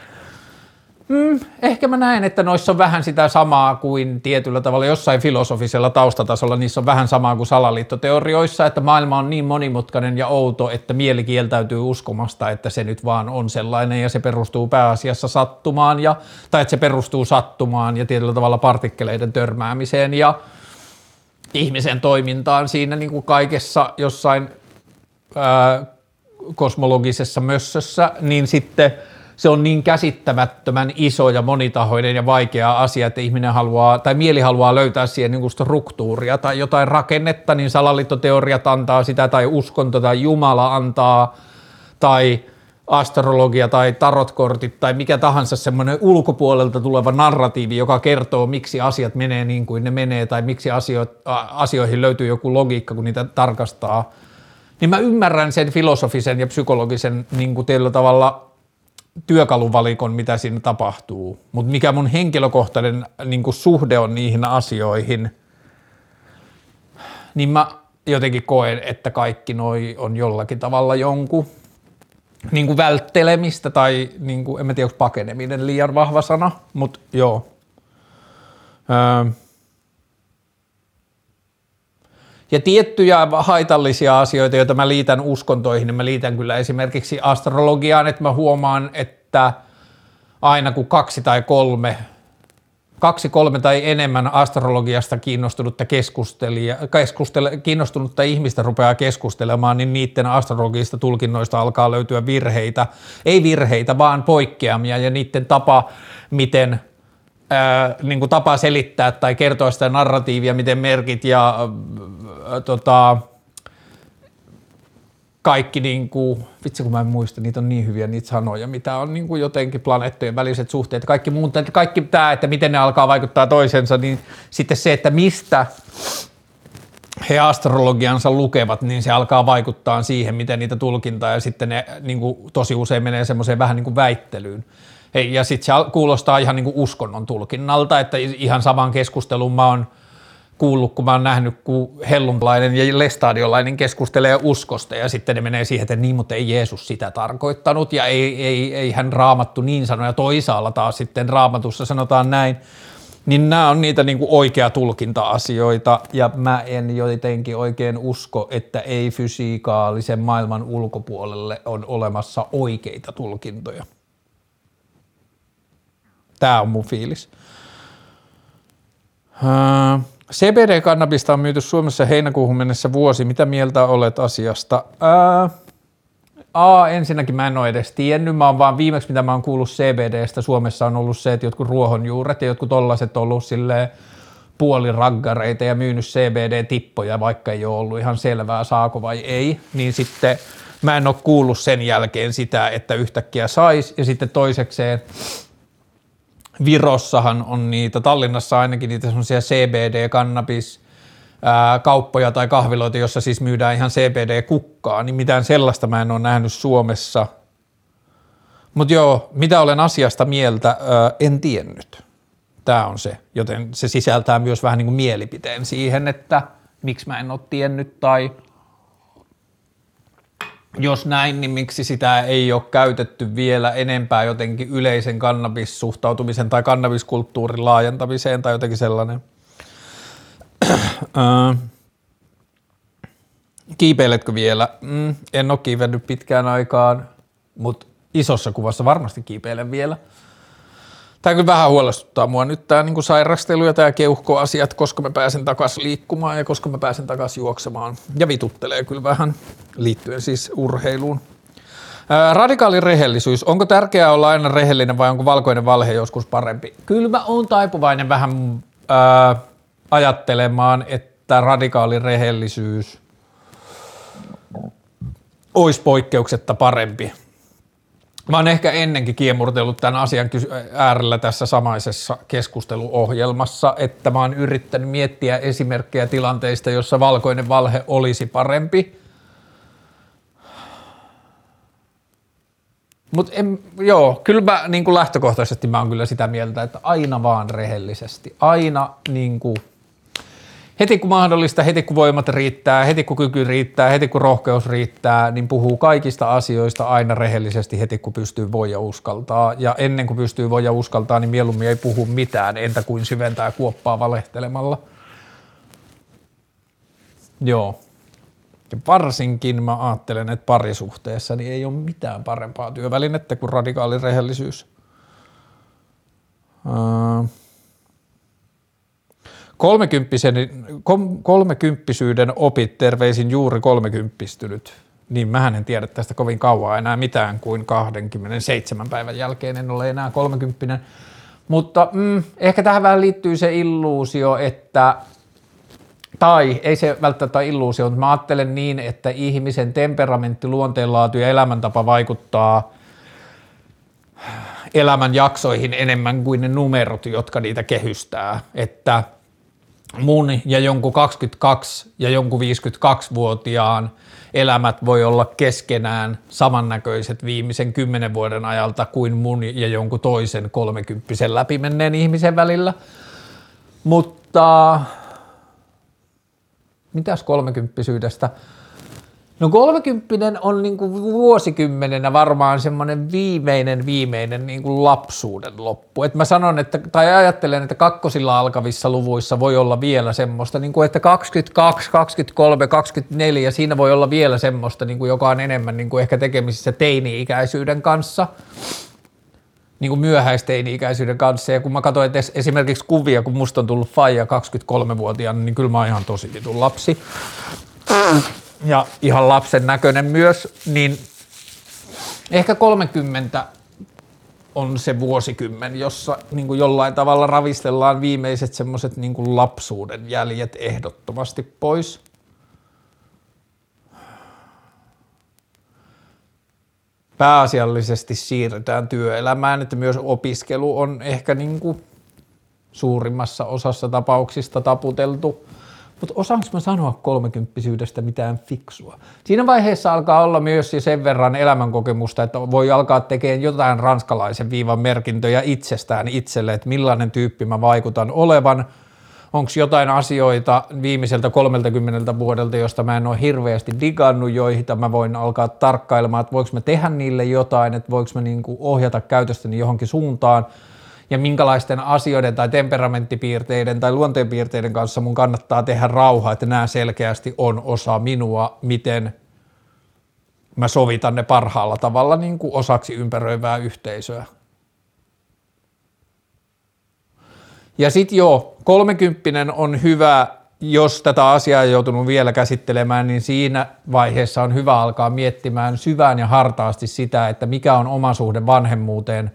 Mm, ehkä mä näen, että noissa on vähän sitä samaa kuin tietyllä tavalla jossain filosofisella taustatasolla, niissä on vähän samaa kuin salaliittoteorioissa, että maailma on niin monimutkainen ja outo, että mieli kieltäytyy uskomasta, että se nyt vaan on sellainen ja se perustuu pääasiassa sattumaan, ja, tai että se perustuu sattumaan ja tietyllä tavalla partikkeleiden törmäämiseen ja ihmisen toimintaan siinä niin kuin kaikessa jossain ää, kosmologisessa mössössä, niin sitten – se on niin käsittämättömän iso ja monitahoinen ja vaikea asia, että ihminen haluaa, tai mieli haluaa löytää siihen niin struktuuria tai jotain rakennetta, niin salaliittoteoriat antaa sitä, tai uskonto tai Jumala antaa, tai astrologia tai tarotkortit tai mikä tahansa semmoinen ulkopuolelta tuleva narratiivi, joka kertoo, miksi asiat menee niin kuin ne menee tai miksi asio, asioihin löytyy joku logiikka, kun niitä tarkastaa, niin mä ymmärrän sen filosofisen ja psykologisen niin kuin tavalla työkaluvalikon, mitä siinä tapahtuu, mutta mikä mun henkilökohtainen niin suhde on niihin asioihin, niin mä jotenkin koen, että kaikki noi on jollakin tavalla jonkun niin kuin välttelemistä tai niin kuin, en mä tiedä, onko pakeneminen liian vahva sana, mutta joo. Öö, ja tiettyjä haitallisia asioita, joita mä liitän uskontoihin, niin mä liitän kyllä esimerkiksi astrologiaan, että mä huomaan, että aina kun kaksi tai kolme, kaksi, kolme tai enemmän astrologiasta kiinnostunutta, keskustele, kiinnostunutta ihmistä rupeaa keskustelemaan, niin niiden astrologista tulkinnoista alkaa löytyä virheitä. Ei virheitä, vaan poikkeamia ja niiden tapa, miten ää, niin kuin tapa selittää tai kertoa sitä narratiivia, miten merkit ja ää, tota, kaikki, niin kuin, vitsi kun mä en muista, niitä on niin hyviä niitä sanoja, mitä on niin kuin jotenkin planeettojen väliset suhteet, kaikki muut, kaikki tämä, että miten ne alkaa vaikuttaa toisensa, niin sitten se, että mistä he astrologiansa lukevat, niin se alkaa vaikuttaa siihen, miten niitä tulkintaa ja sitten ne niin kuin, tosi usein menee semmoiseen vähän niin kuin väittelyyn. Hei, ja sitten se kuulostaa ihan niin kuin uskonnon tulkinnalta, että ihan saman keskustelun mä oon kuullut, kun mä oon nähnyt, kun hellunlainen ja lestadiolainen keskustelee uskosta ja sitten ne menee siihen, että niin, mutta ei Jeesus sitä tarkoittanut ja ei, ei, ei hän raamattu niin sano ja toisaalla taas sitten raamatussa sanotaan näin, niin nämä on niitä niin kuin oikea tulkinta-asioita ja mä en jotenkin oikein usko, että ei fysiikaalisen maailman ulkopuolelle on olemassa oikeita tulkintoja. Tämä on mun fiilis. CBD-kannabista on myyty Suomessa heinäkuuhun mennessä vuosi. Mitä mieltä olet asiasta? Ää, A, ensinnäkin mä en ole edes tiennyt. Mä oon vaan viimeksi, mitä mä oon kuullut CBDstä Suomessa on ollut se, että jotkut ruohonjuuret ja jotkut tollaset on ollut silleen puoliraggareita ja myynyt CBD-tippoja, vaikka ei ole ollut ihan selvää saako vai ei, niin sitten mä en ole kuullut sen jälkeen sitä, että yhtäkkiä sais. Ja sitten toisekseen Virossahan on niitä, Tallinnassa ainakin niitä semmoisia CBD-kannabis, kauppoja tai kahviloita, jossa siis myydään ihan CBD-kukkaa, niin mitään sellaista mä en ole nähnyt Suomessa. Mutta joo, mitä olen asiasta mieltä, en tiennyt. Tämä on se, joten se sisältää myös vähän niin kuin mielipiteen siihen, että miksi mä en ole tiennyt tai jos näin, niin miksi sitä ei ole käytetty vielä enempää jotenkin yleisen kannabissuhtautumisen tai kannabiskulttuurin laajentamiseen tai jotenkin sellainen. Kiipeiletkö vielä? Mm, en ole kiivennyt pitkään aikaan, mutta isossa kuvassa varmasti kiipeilen vielä – Tämä kyllä vähän huolestuttaa mua nyt tämä niin sairastelu ja tämä keuhkoasiat, koska mä pääsen takaisin liikkumaan ja koska mä pääsen takaisin juoksemaan. Ja vituttelee kyllä vähän liittyen siis urheiluun. Ää, radikaali rehellisyys. Onko tärkeää olla aina rehellinen vai onko valkoinen valhe joskus parempi? Kyllä mä oon taipuvainen vähän ää, ajattelemaan, että radikaali rehellisyys olisi poikkeuksetta parempi Mä oon ehkä ennenkin kiemurtellut tämän asian äärellä tässä samaisessa keskusteluohjelmassa, että mä oon yrittänyt miettiä esimerkkejä tilanteista, jossa valkoinen valhe olisi parempi. Mutta joo, kyllä mä niin lähtökohtaisesti mä oon kyllä sitä mieltä, että aina vaan rehellisesti, aina niin kuin heti kun mahdollista, heti kun voimat riittää, heti kun kyky riittää, heti kun rohkeus riittää, niin puhuu kaikista asioista aina rehellisesti heti kun pystyy voi ja uskaltaa. Ja ennen kuin pystyy voi ja uskaltaa, niin mieluummin ei puhu mitään, entä kuin syventää kuoppaa valehtelemalla. Joo. Ja varsinkin mä ajattelen, että parisuhteessa niin ei ole mitään parempaa työvälinettä kuin radikaali rehellisyys. Kolmekymppisyyden opit terveisin juuri kolmekymppistynyt. Niin mä en tiedä tästä kovin kauan enää mitään kuin 27 päivän jälkeen en ole enää kolmekymppinen. Mutta mm, ehkä tähän vähän liittyy se illuusio, että tai ei se välttämättä ole illuusio, mutta mä ajattelen niin, että ihmisen temperamentti, luonteenlaatu ja elämäntapa vaikuttaa elämän jaksoihin enemmän kuin ne numerot, jotka niitä kehystää. Että mun ja jonkun 22 ja jonkun 52-vuotiaan elämät voi olla keskenään samannäköiset viimeisen kymmenen vuoden ajalta kuin mun ja jonkun toisen 30 läpimenneen ihmisen välillä. Mutta mitäs kolmekymppisyydestä? No kolmekymppinen on niin kuin vuosikymmenenä varmaan semmoinen viimeinen viimeinen niin kuin lapsuuden loppu. Et mä sanon, että, tai ajattelen, että kakkosilla alkavissa luvuissa voi olla vielä semmoista, niin kuin että 22, 23, 24, siinä voi olla vielä semmoista, niin kuin joka on enemmän niin kuin ehkä tekemisissä teini-ikäisyyden kanssa niin kuin myöhäisteini-ikäisyyden kanssa. Ja kun mä katsoin esimerkiksi kuvia, kun musta on tullut faija 23-vuotiaana, niin kyllä mä oon ihan tosi vitun lapsi. Ja ihan lapsen näköinen myös, niin ehkä 30 on se vuosikymmen, jossa niin kuin jollain tavalla ravistellaan viimeiset semmoiset niin lapsuuden jäljet ehdottomasti pois. pääasiallisesti siirrytään työelämään, että myös opiskelu on ehkä niin kuin suurimmassa osassa tapauksista taputeltu. Mutta osaanko mä sanoa kolmekymppisyydestä mitään fiksua? Siinä vaiheessa alkaa olla myös sen verran elämänkokemusta, että voi alkaa tekemään jotain ranskalaisen viivan merkintöjä itsestään itselle, että millainen tyyppi mä vaikutan olevan – onko jotain asioita viimeiseltä 30 vuodelta, josta mä en ole hirveästi digannut, joihin mä voin alkaa tarkkailemaan, että voiko mä tehdä niille jotain, että voiko mä niinku ohjata käytöstäni johonkin suuntaan, ja minkälaisten asioiden tai temperamenttipiirteiden tai luonteenpiirteiden kanssa mun kannattaa tehdä rauha, että nämä selkeästi on osa minua, miten mä sovitan ne parhaalla tavalla niin kuin osaksi ympäröivää yhteisöä. Ja sitten joo, kolmekymppinen on hyvä, jos tätä asiaa ei joutunut vielä käsittelemään, niin siinä vaiheessa on hyvä alkaa miettimään syvään ja hartaasti sitä, että mikä on oma suhde vanhemmuuteen.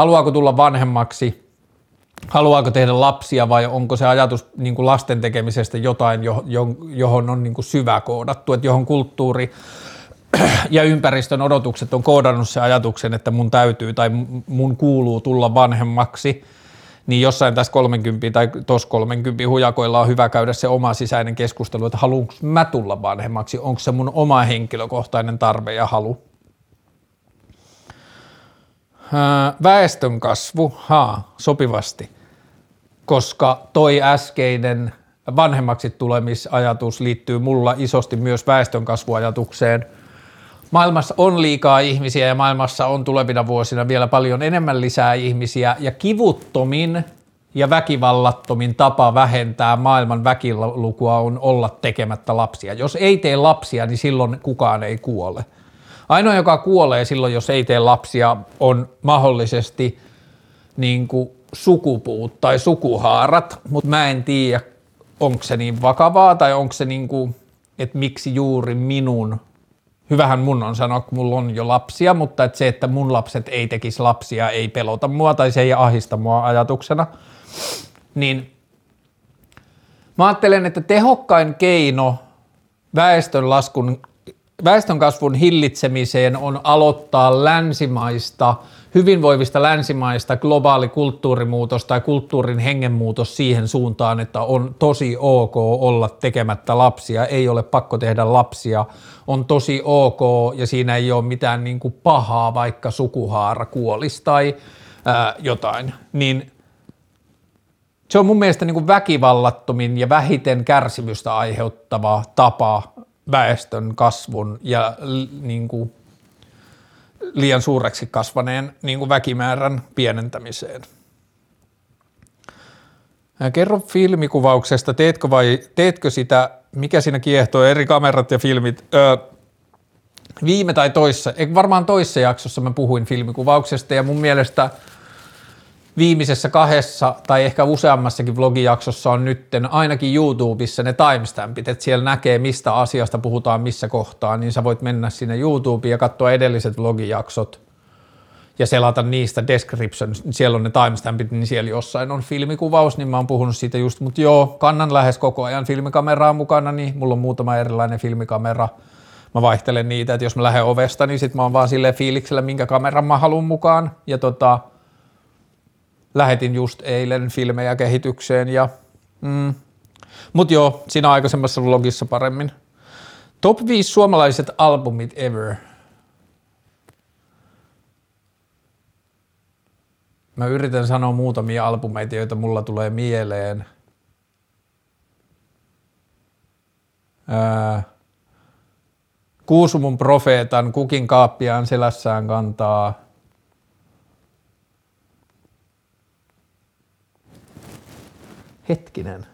Haluaako tulla vanhemmaksi, haluaako tehdä lapsia vai onko se ajatus niin kuin lasten tekemisestä jotain, johon on niin kuin syvä koodattu, että johon kulttuuri ja ympäristön odotukset on koodannut se ajatuksen, että mun täytyy tai mun kuuluu tulla vanhemmaksi – niin jossain tässä 30 tai tuossa 30 hujakoilla on hyvä käydä se oma sisäinen keskustelu, että haluanko mä tulla vanhemmaksi, onko se mun oma henkilökohtainen tarve ja halu. Väestön kasvu, haa, sopivasti, koska toi äskeinen vanhemmaksi tulemisajatus liittyy mulla isosti myös väestönkasvuajatukseen – maailmassa on liikaa ihmisiä ja maailmassa on tulevina vuosina vielä paljon enemmän lisää ihmisiä ja kivuttomin ja väkivallattomin tapa vähentää maailman väkilukua on olla tekemättä lapsia. Jos ei tee lapsia, niin silloin kukaan ei kuole. Ainoa, joka kuolee silloin, jos ei tee lapsia, on mahdollisesti niin kuin sukupuut tai sukuhaarat, mutta mä en tiedä, onko se niin vakavaa tai onko se niin kuin, että miksi juuri minun hyvähän mun on sanoa, kun mulla on jo lapsia, mutta että se, että mun lapset ei tekisi lapsia, ei pelota mua tai se ei ahista mua ajatuksena, niin mä ajattelen, että tehokkain keino väestön laskun, väestön kasvun hillitsemiseen on aloittaa länsimaista, hyvinvoivista länsimaista globaali kulttuurimuutos tai kulttuurin hengenmuutos siihen suuntaan, että on tosi ok olla tekemättä lapsia, ei ole pakko tehdä lapsia, on tosi ok ja siinä ei ole mitään niin kuin pahaa, vaikka sukuhaara kuolisi tai ää, jotain, niin se on mun mielestä niin kuin väkivallattomin ja vähiten kärsimystä aiheuttava tapa väestön kasvun ja niin kuin liian suureksi kasvaneen niin kuin väkimäärän pienentämiseen. Kerro filmikuvauksesta, teetkö vai teetkö sitä, mikä siinä kiehtoo, eri kamerat ja filmit? Öö, viime tai toissa, varmaan toissa jaksossa mä puhuin filmikuvauksesta ja mun mielestä – viimeisessä kahdessa tai ehkä useammassakin vlogijaksossa on nytten ainakin YouTubessa ne timestampit, että siellä näkee mistä asiasta puhutaan missä kohtaa, niin sä voit mennä sinne YouTubeen ja katsoa edelliset vlogijaksot ja selata niistä description, siellä on ne timestampit, niin siellä jossain on filmikuvaus, niin mä oon puhunut siitä just, mutta joo, kannan lähes koko ajan filmikameraa mukana, niin mulla on muutama erilainen filmikamera, mä vaihtelen niitä, että jos mä lähden ovesta, niin sit mä oon vaan silleen fiiliksellä, minkä kameran mä haluan mukaan, ja tota, lähetin just eilen filmejä kehitykseen ja mm, mut joo, siinä aikaisemmassa vlogissa paremmin. Top 5 suomalaiset albumit ever. Mä yritän sanoa muutamia albumeita, joita mulla tulee mieleen. Ää, Kuusumun profeetan, kukin kaappiaan selässään kantaa – hetkinen,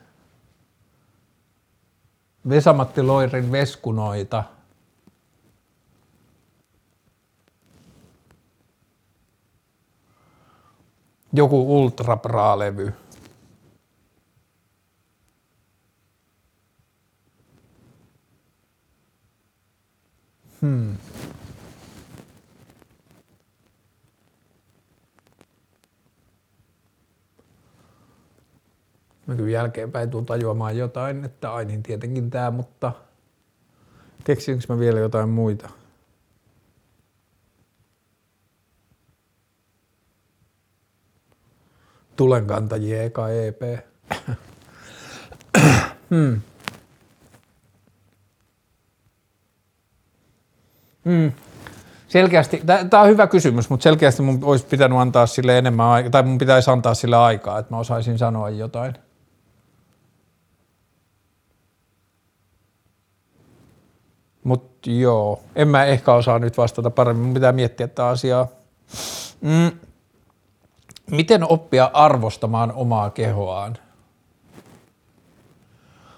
Vesamatti Loirin veskunoita. Joku Ultra levy jälkeenpäin tuun tajuamaan jotain, että ai niin tietenkin tämä, mutta keksinkö mä vielä jotain muita? Tulenkantajien eka EP. hmm. Hmm. Selkeästi, tämä on hyvä kysymys, mutta selkeästi mun olisi pitänyt antaa sille enemmän aikaa, tai mun pitäisi antaa sille aikaa, että mä osaisin sanoa jotain. Mutta joo, en mä ehkä osaa nyt vastata paremmin, mun pitää miettiä tätä asiaa. Mm. Miten oppia arvostamaan omaa kehoaan?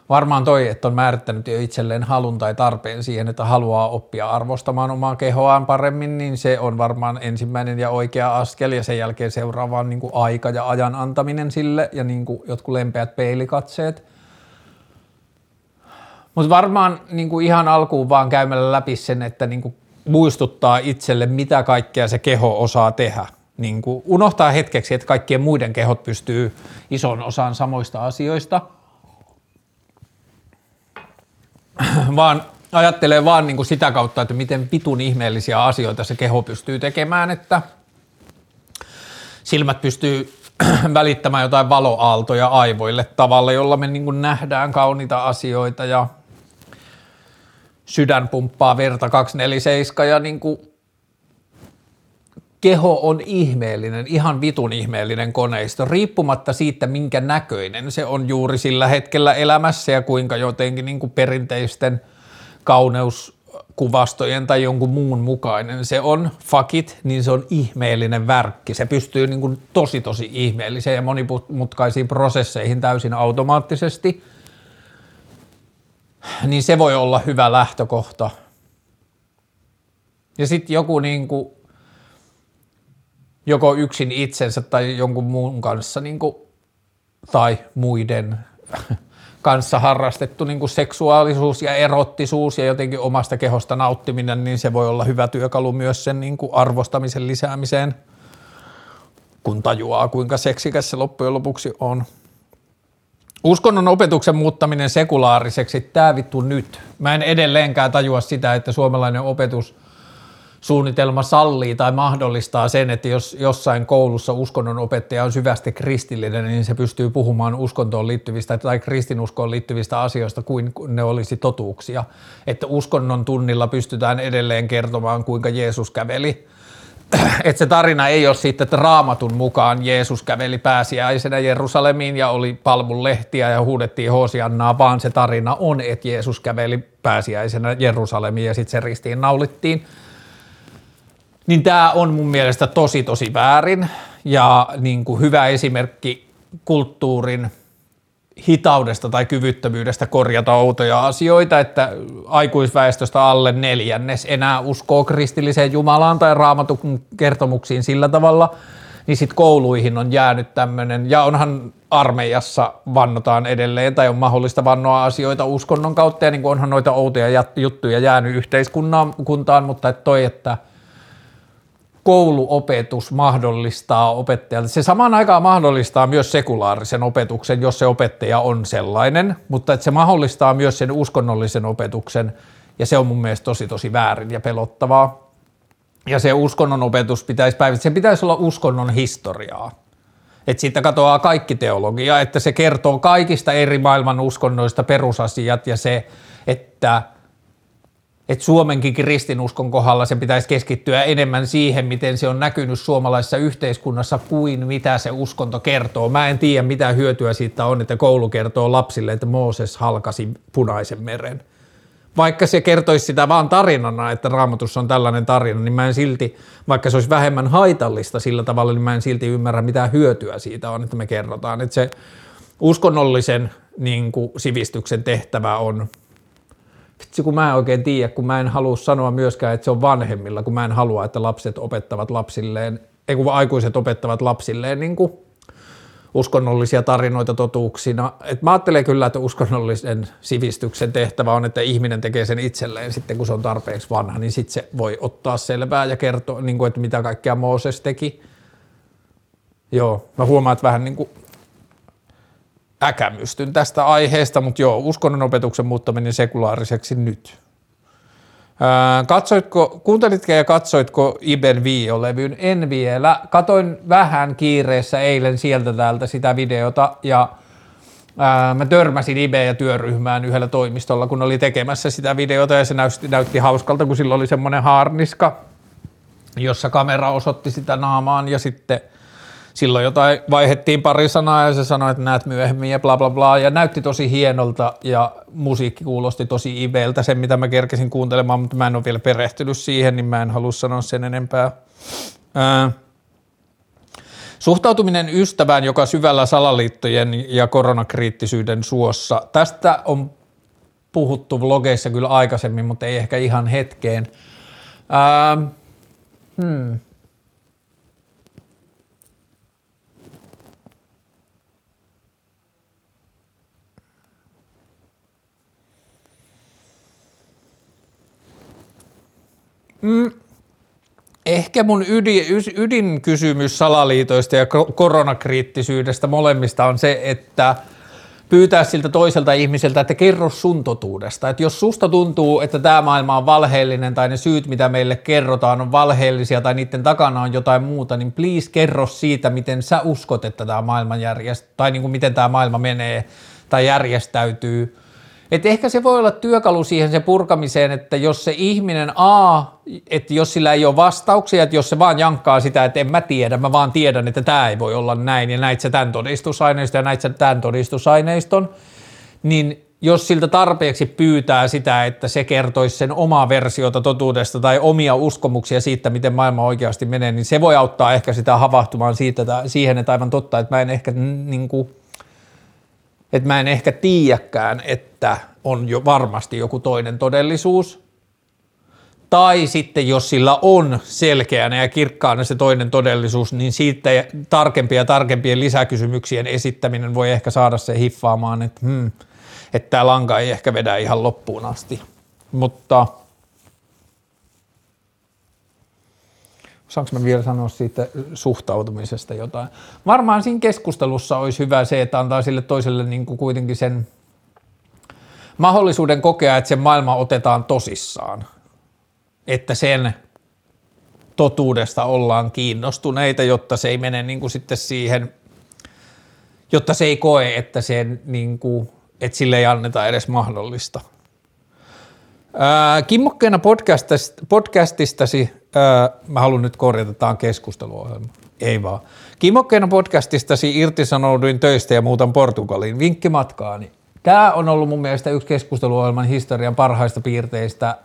Varmaan toi, että on määrittänyt jo itselleen halun tai tarpeen siihen, että haluaa oppia arvostamaan omaa kehoaan paremmin, niin se on varmaan ensimmäinen ja oikea askel ja sen jälkeen seuraavaan niin kuin aika ja ajan antaminen sille ja niin kuin jotkut lempeät peilikatseet – mutta varmaan niin kuin ihan alkuun vaan käymällä läpi sen, että niin kuin muistuttaa itselle, mitä kaikkea se keho osaa tehdä. Niin kuin unohtaa hetkeksi, että kaikkien muiden kehot pystyy ison osaan samoista asioista. vaan ajattelee vaan niin kuin sitä kautta, että miten pitun ihmeellisiä asioita se keho pystyy tekemään, että silmät pystyy välittämään jotain valoaaltoja aivoille tavalla, jolla me niin kuin nähdään kauniita asioita ja sydän pumppaa verta 247 ja niin kuin keho on ihmeellinen, ihan vitun ihmeellinen koneisto, riippumatta siitä, minkä näköinen se on juuri sillä hetkellä elämässä ja kuinka jotenkin niin kuin perinteisten kauneuskuvastojen tai jonkun muun mukainen se on, fakit, niin se on ihmeellinen värkki. Se pystyy niin kuin tosi tosi ihmeelliseen ja monimutkaisiin prosesseihin täysin automaattisesti – niin se voi olla hyvä lähtökohta. Ja sitten joku niin kuin, joko yksin itsensä tai jonkun muun kanssa niin kuin, tai muiden kanssa harrastettu niin kuin seksuaalisuus ja erottisuus ja jotenkin omasta kehosta nauttiminen, niin se voi olla hyvä työkalu myös sen niin kuin arvostamisen lisäämiseen, kun tajuaa kuinka seksikäs se loppujen lopuksi on. Uskonnon opetuksen muuttaminen sekulaariseksi, tämä vittu nyt. Mä en edelleenkään tajua sitä, että suomalainen opetus suunnitelma sallii tai mahdollistaa sen, että jos jossain koulussa uskonnon opettaja on syvästi kristillinen, niin se pystyy puhumaan uskontoon liittyvistä tai kristinuskoon liittyvistä asioista kuin ne olisi totuuksia. Että uskonnon tunnilla pystytään edelleen kertomaan, kuinka Jeesus käveli että se tarina ei ole siitä, että raamatun mukaan Jeesus käveli pääsiäisenä Jerusalemiin ja oli palmun lehtiä ja huudettiin Hosiannaa, vaan se tarina on, että Jeesus käveli pääsiäisenä Jerusalemiin ja sitten se ristiin naulittiin. Niin tämä on mun mielestä tosi tosi väärin ja niin kuin hyvä esimerkki kulttuurin hitaudesta tai kyvyttömyydestä korjata outoja asioita, että aikuisväestöstä alle neljännes enää uskoo kristilliseen Jumalaan tai raamatun kertomuksiin sillä tavalla, niin sitten kouluihin on jäänyt tämmöinen, ja onhan armeijassa vannotaan edelleen, tai on mahdollista vannoa asioita uskonnon kautta, ja niin onhan noita outoja juttuja jäänyt yhteiskuntaan, mutta että toi, että – kouluopetus mahdollistaa opettajalle. Se samaan aikaan mahdollistaa myös sekulaarisen opetuksen, jos se opettaja on sellainen, mutta että se mahdollistaa myös sen uskonnollisen opetuksen, ja se on mun mielestä tosi tosi väärin ja pelottavaa. Ja se uskonnon opetus pitäisi päivittää, se pitäisi olla uskonnon historiaa. Että siitä katoaa kaikki teologia, että se kertoo kaikista eri maailman uskonnoista perusasiat ja se, että – että Suomenkin kristinuskon kohdalla se pitäisi keskittyä enemmän siihen, miten se on näkynyt suomalaisessa yhteiskunnassa kuin mitä se uskonto kertoo. Mä en tiedä, mitä hyötyä siitä on, että koulu kertoo lapsille, että Mooses halkasi punaisen meren. Vaikka se kertoisi sitä vaan tarinana, että raamatussa on tällainen tarina, niin mä en silti, vaikka se olisi vähemmän haitallista sillä tavalla, niin mä en silti ymmärrä, mitä hyötyä siitä on, että me kerrotaan. Että se uskonnollisen niin kuin, sivistyksen tehtävä on vitsi kun mä en oikein tiedä, kun mä en halua sanoa myöskään, että se on vanhemmilla, kun mä en halua, että lapset opettavat lapsilleen, ei kun aikuiset opettavat lapsilleen niin kuin uskonnollisia tarinoita totuuksina. Et mä ajattelen kyllä, että uskonnollisen sivistyksen tehtävä on, että ihminen tekee sen itselleen sitten, kun se on tarpeeksi vanha, niin sitten se voi ottaa selvää ja kertoa, niin kuin, että mitä kaikkea Mooses teki. Joo, mä huomaan, että vähän niin kuin äkämystyn tästä aiheesta, mutta joo, uskonnon opetuksen muuttaminen sekulaariseksi nyt. katsoitko, kuuntelitko ja katsoitko Iben Vio-levyn? En vielä. Katoin vähän kiireessä eilen sieltä täältä sitä videota ja ää, mä törmäsin Ibe ja työryhmään yhdellä toimistolla, kun oli tekemässä sitä videota ja se näytti, näytti hauskalta, kun sillä oli semmoinen haarniska, jossa kamera osoitti sitä naamaan ja sitten – silloin jotain vaihettiin pari sanaa ja se sanoi, että näet myöhemmin ja bla bla bla ja näytti tosi hienolta ja musiikki kuulosti tosi ibeeltä sen, mitä mä kerkesin kuuntelemaan, mutta mä en ole vielä perehtynyt siihen, niin mä en halua sanoa sen enempää. Ää, Suhtautuminen ystävään, joka syvällä salaliittojen ja koronakriittisyyden suossa. Tästä on puhuttu vlogeissa kyllä aikaisemmin, mutta ei ehkä ihan hetkeen. Ää, hmm. Mm, ehkä mun ydin, ydinkysymys salaliitoista ja koronakriittisyydestä molemmista on se, että pyytää siltä toiselta ihmiseltä, että kerro sun totuudesta. Että jos susta tuntuu, että tämä maailma on valheellinen tai ne syyt, mitä meille kerrotaan, on valheellisia tai niiden takana on jotain muuta, niin please kerro siitä, miten sä uskot, että tämä maailma järjestää, tai niin kuin miten tämä maailma menee tai järjestäytyy – et ehkä se voi olla työkalu siihen se purkamiseen, että jos se ihminen A, että jos sillä ei ole vastauksia, että jos se vaan jankkaa sitä, että en mä tiedä, mä vaan tiedän, että tämä ei voi olla näin ja näit sä tämän todistusaineiston ja näit sä tämän todistusaineiston, niin jos siltä tarpeeksi pyytää sitä, että se kertoisi sen omaa versiota totuudesta tai omia uskomuksia siitä, miten maailma oikeasti menee, niin se voi auttaa ehkä sitä havahtumaan siitä, siihen, että aivan totta, että mä en ehkä niin kuin, että mä en ehkä tiedäkään, että on jo varmasti joku toinen todellisuus. Tai sitten jos sillä on selkeänä ja kirkkaana se toinen todellisuus, niin siitä tarkempia ja tarkempien lisäkysymyksien esittäminen voi ehkä saada se hiffaamaan, että, hmm, että tämä lanka ei ehkä vedä ihan loppuun asti. Mutta Saanko mä vielä sanoa siitä suhtautumisesta jotain? Varmaan siinä keskustelussa olisi hyvä se, että antaa sille toiselle niin kuin kuitenkin sen mahdollisuuden kokea, että se maailma otetaan tosissaan. Että sen totuudesta ollaan kiinnostuneita, jotta se ei mene niin kuin sitten siihen, jotta se ei koe, että, sen, niin kuin, että sille ei anneta edes mahdollista. Kimmokkeena podcastistasi öö, mä haluan nyt korjata, tämä on keskusteluohjelma. Ei vaan. Kimokkeena podcastistasi irtisanouduin töistä ja muutan Portugaliin. Vinkki matkaani. Tämä on ollut mun mielestä yksi keskusteluohjelman historian parhaista piirteistä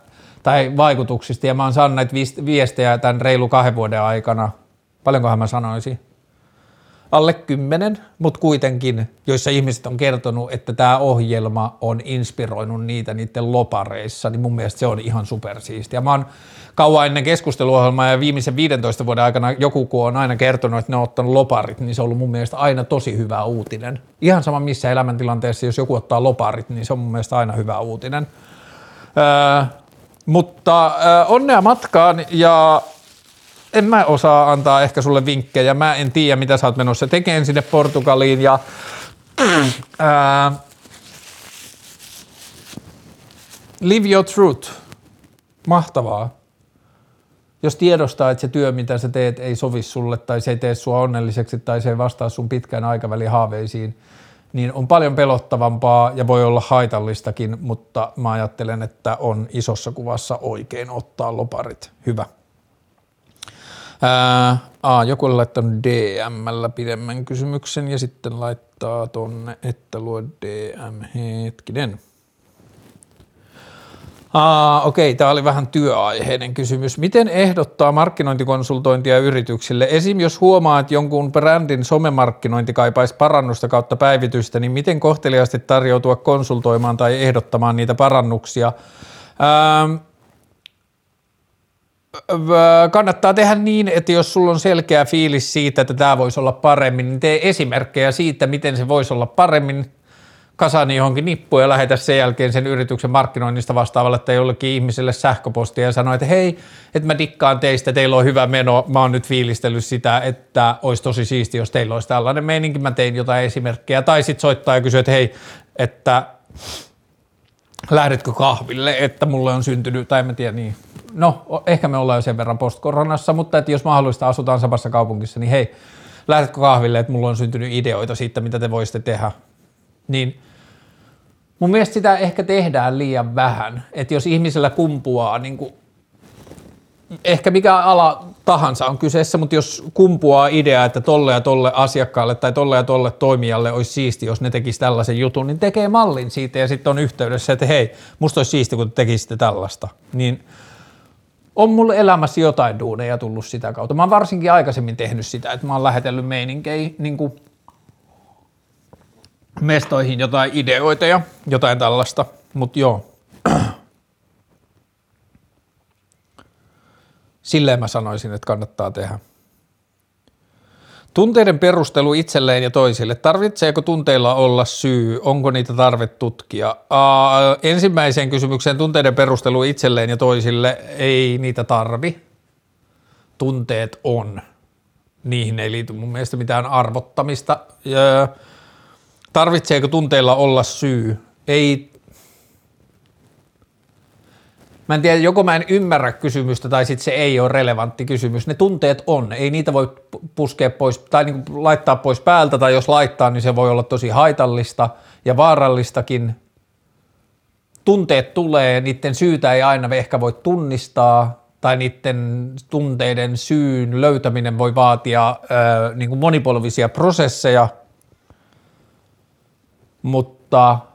tai vaikutuksista, ja mä oon saanut näitä viestejä tämän reilu kahden vuoden aikana. Paljonkohan mä sanoisin? Alle kymmenen, mutta kuitenkin, joissa ihmiset on kertonut, että tämä ohjelma on inspiroinut niitä niiden lopareissa, niin mun mielestä se on ihan supersiistiä. Mä oon kauan ennen keskusteluohjelmaa ja viimeisen 15 vuoden aikana joku, kun on aina kertonut, että ne on ottanut loparit, niin se on ollut mun mielestä aina tosi hyvä uutinen. Ihan sama missä elämäntilanteessa, jos joku ottaa loparit, niin se on mun mielestä aina hyvä uutinen. Öö, mutta öö, onnea matkaan ja en mä osaa antaa ehkä sulle vinkkejä. Mä en tiedä, mitä sä oot menossa tekemään sinne Portugaliin ja ää, live your truth. Mahtavaa. Jos tiedostaa, että se työ, mitä sä teet, ei sovi sulle tai se ei tee sua onnelliseksi tai se ei vastaa sun pitkän aikavälin haaveisiin, niin on paljon pelottavampaa ja voi olla haitallistakin, mutta mä ajattelen, että on isossa kuvassa oikein ottaa loparit. Hyvä. Ää, a, joku on laittanut DMllä pidemmän kysymyksen ja sitten laittaa tonne, että luo DM hetkinen. Ah, okei, okay, tämä oli vähän työaiheinen kysymys. Miten ehdottaa markkinointikonsultointia yrityksille? Esim. jos huomaa, että jonkun brändin somemarkkinointi kaipaisi parannusta kautta päivitystä, niin miten kohteliaasti tarjoutua konsultoimaan tai ehdottamaan niitä parannuksia? Ähm, kannattaa tehdä niin, että jos sulla on selkeä fiilis siitä, että tämä voisi olla paremmin, niin tee esimerkkejä siitä, miten se voisi olla paremmin, kasani johonkin nippuun ja lähetä sen jälkeen sen yrityksen markkinoinnista vastaavalle tai jollekin ihmiselle sähköpostia ja sano, että hei, että mä dikkaan teistä, teillä on hyvä meno, mä oon nyt fiilistellyt sitä, että olisi tosi siisti, jos teillä olisi tällainen meininki, mä tein jotain esimerkkejä, tai sitten soittaa ja kysyä, että hei, että lähdetkö kahville, että mulle on syntynyt, tai en tiedä niin, no ehkä me ollaan jo sen verran postkoronassa, mutta että jos mahdollista asutaan samassa kaupungissa, niin hei, lähdetkö kahville, että mulla on syntynyt ideoita siitä, mitä te voisitte tehdä, niin mun mielestä sitä ehkä tehdään liian vähän, että jos ihmisellä kumpuaa niin kuin ehkä mikä ala tahansa on kyseessä, mutta jos kumpuaa idea, että tolle ja tolle asiakkaalle tai tolle ja tolle toimijalle olisi siisti, jos ne tekisi tällaisen jutun, niin tekee mallin siitä ja sitten on yhteydessä, että hei, musta olisi siisti, kun te tekisitte tällaista. Niin on mulle elämässä jotain duuneja tullut sitä kautta. Mä oon varsinkin aikaisemmin tehnyt sitä, että mä oon lähetellyt meininkeihin niin kuin mestoihin jotain ideoita ja jotain tällaista, mutta joo. Silleen mä sanoisin, että kannattaa tehdä. Tunteiden perustelu itselleen ja toisille. Tarvitseeko tunteilla olla syy? Onko niitä tarve tutkia? Ää, ensimmäiseen kysymykseen tunteiden perustelu itselleen ja toisille ei niitä tarvi. Tunteet on. Niihin ei liity mun mielestä mitään arvottamista. Ja tarvitseeko tunteilla olla syy? Ei Mä en tiedä, joko mä en ymmärrä kysymystä tai sitten se ei ole relevantti kysymys. Ne tunteet on, ei niitä voi puskea pois tai niin laittaa pois päältä tai jos laittaa, niin se voi olla tosi haitallista ja vaarallistakin. Tunteet tulee, niiden syytä ei aina ehkä voi tunnistaa tai niiden tunteiden syyn löytäminen voi vaatia ö, niin kuin monipolvisia prosesseja, mutta –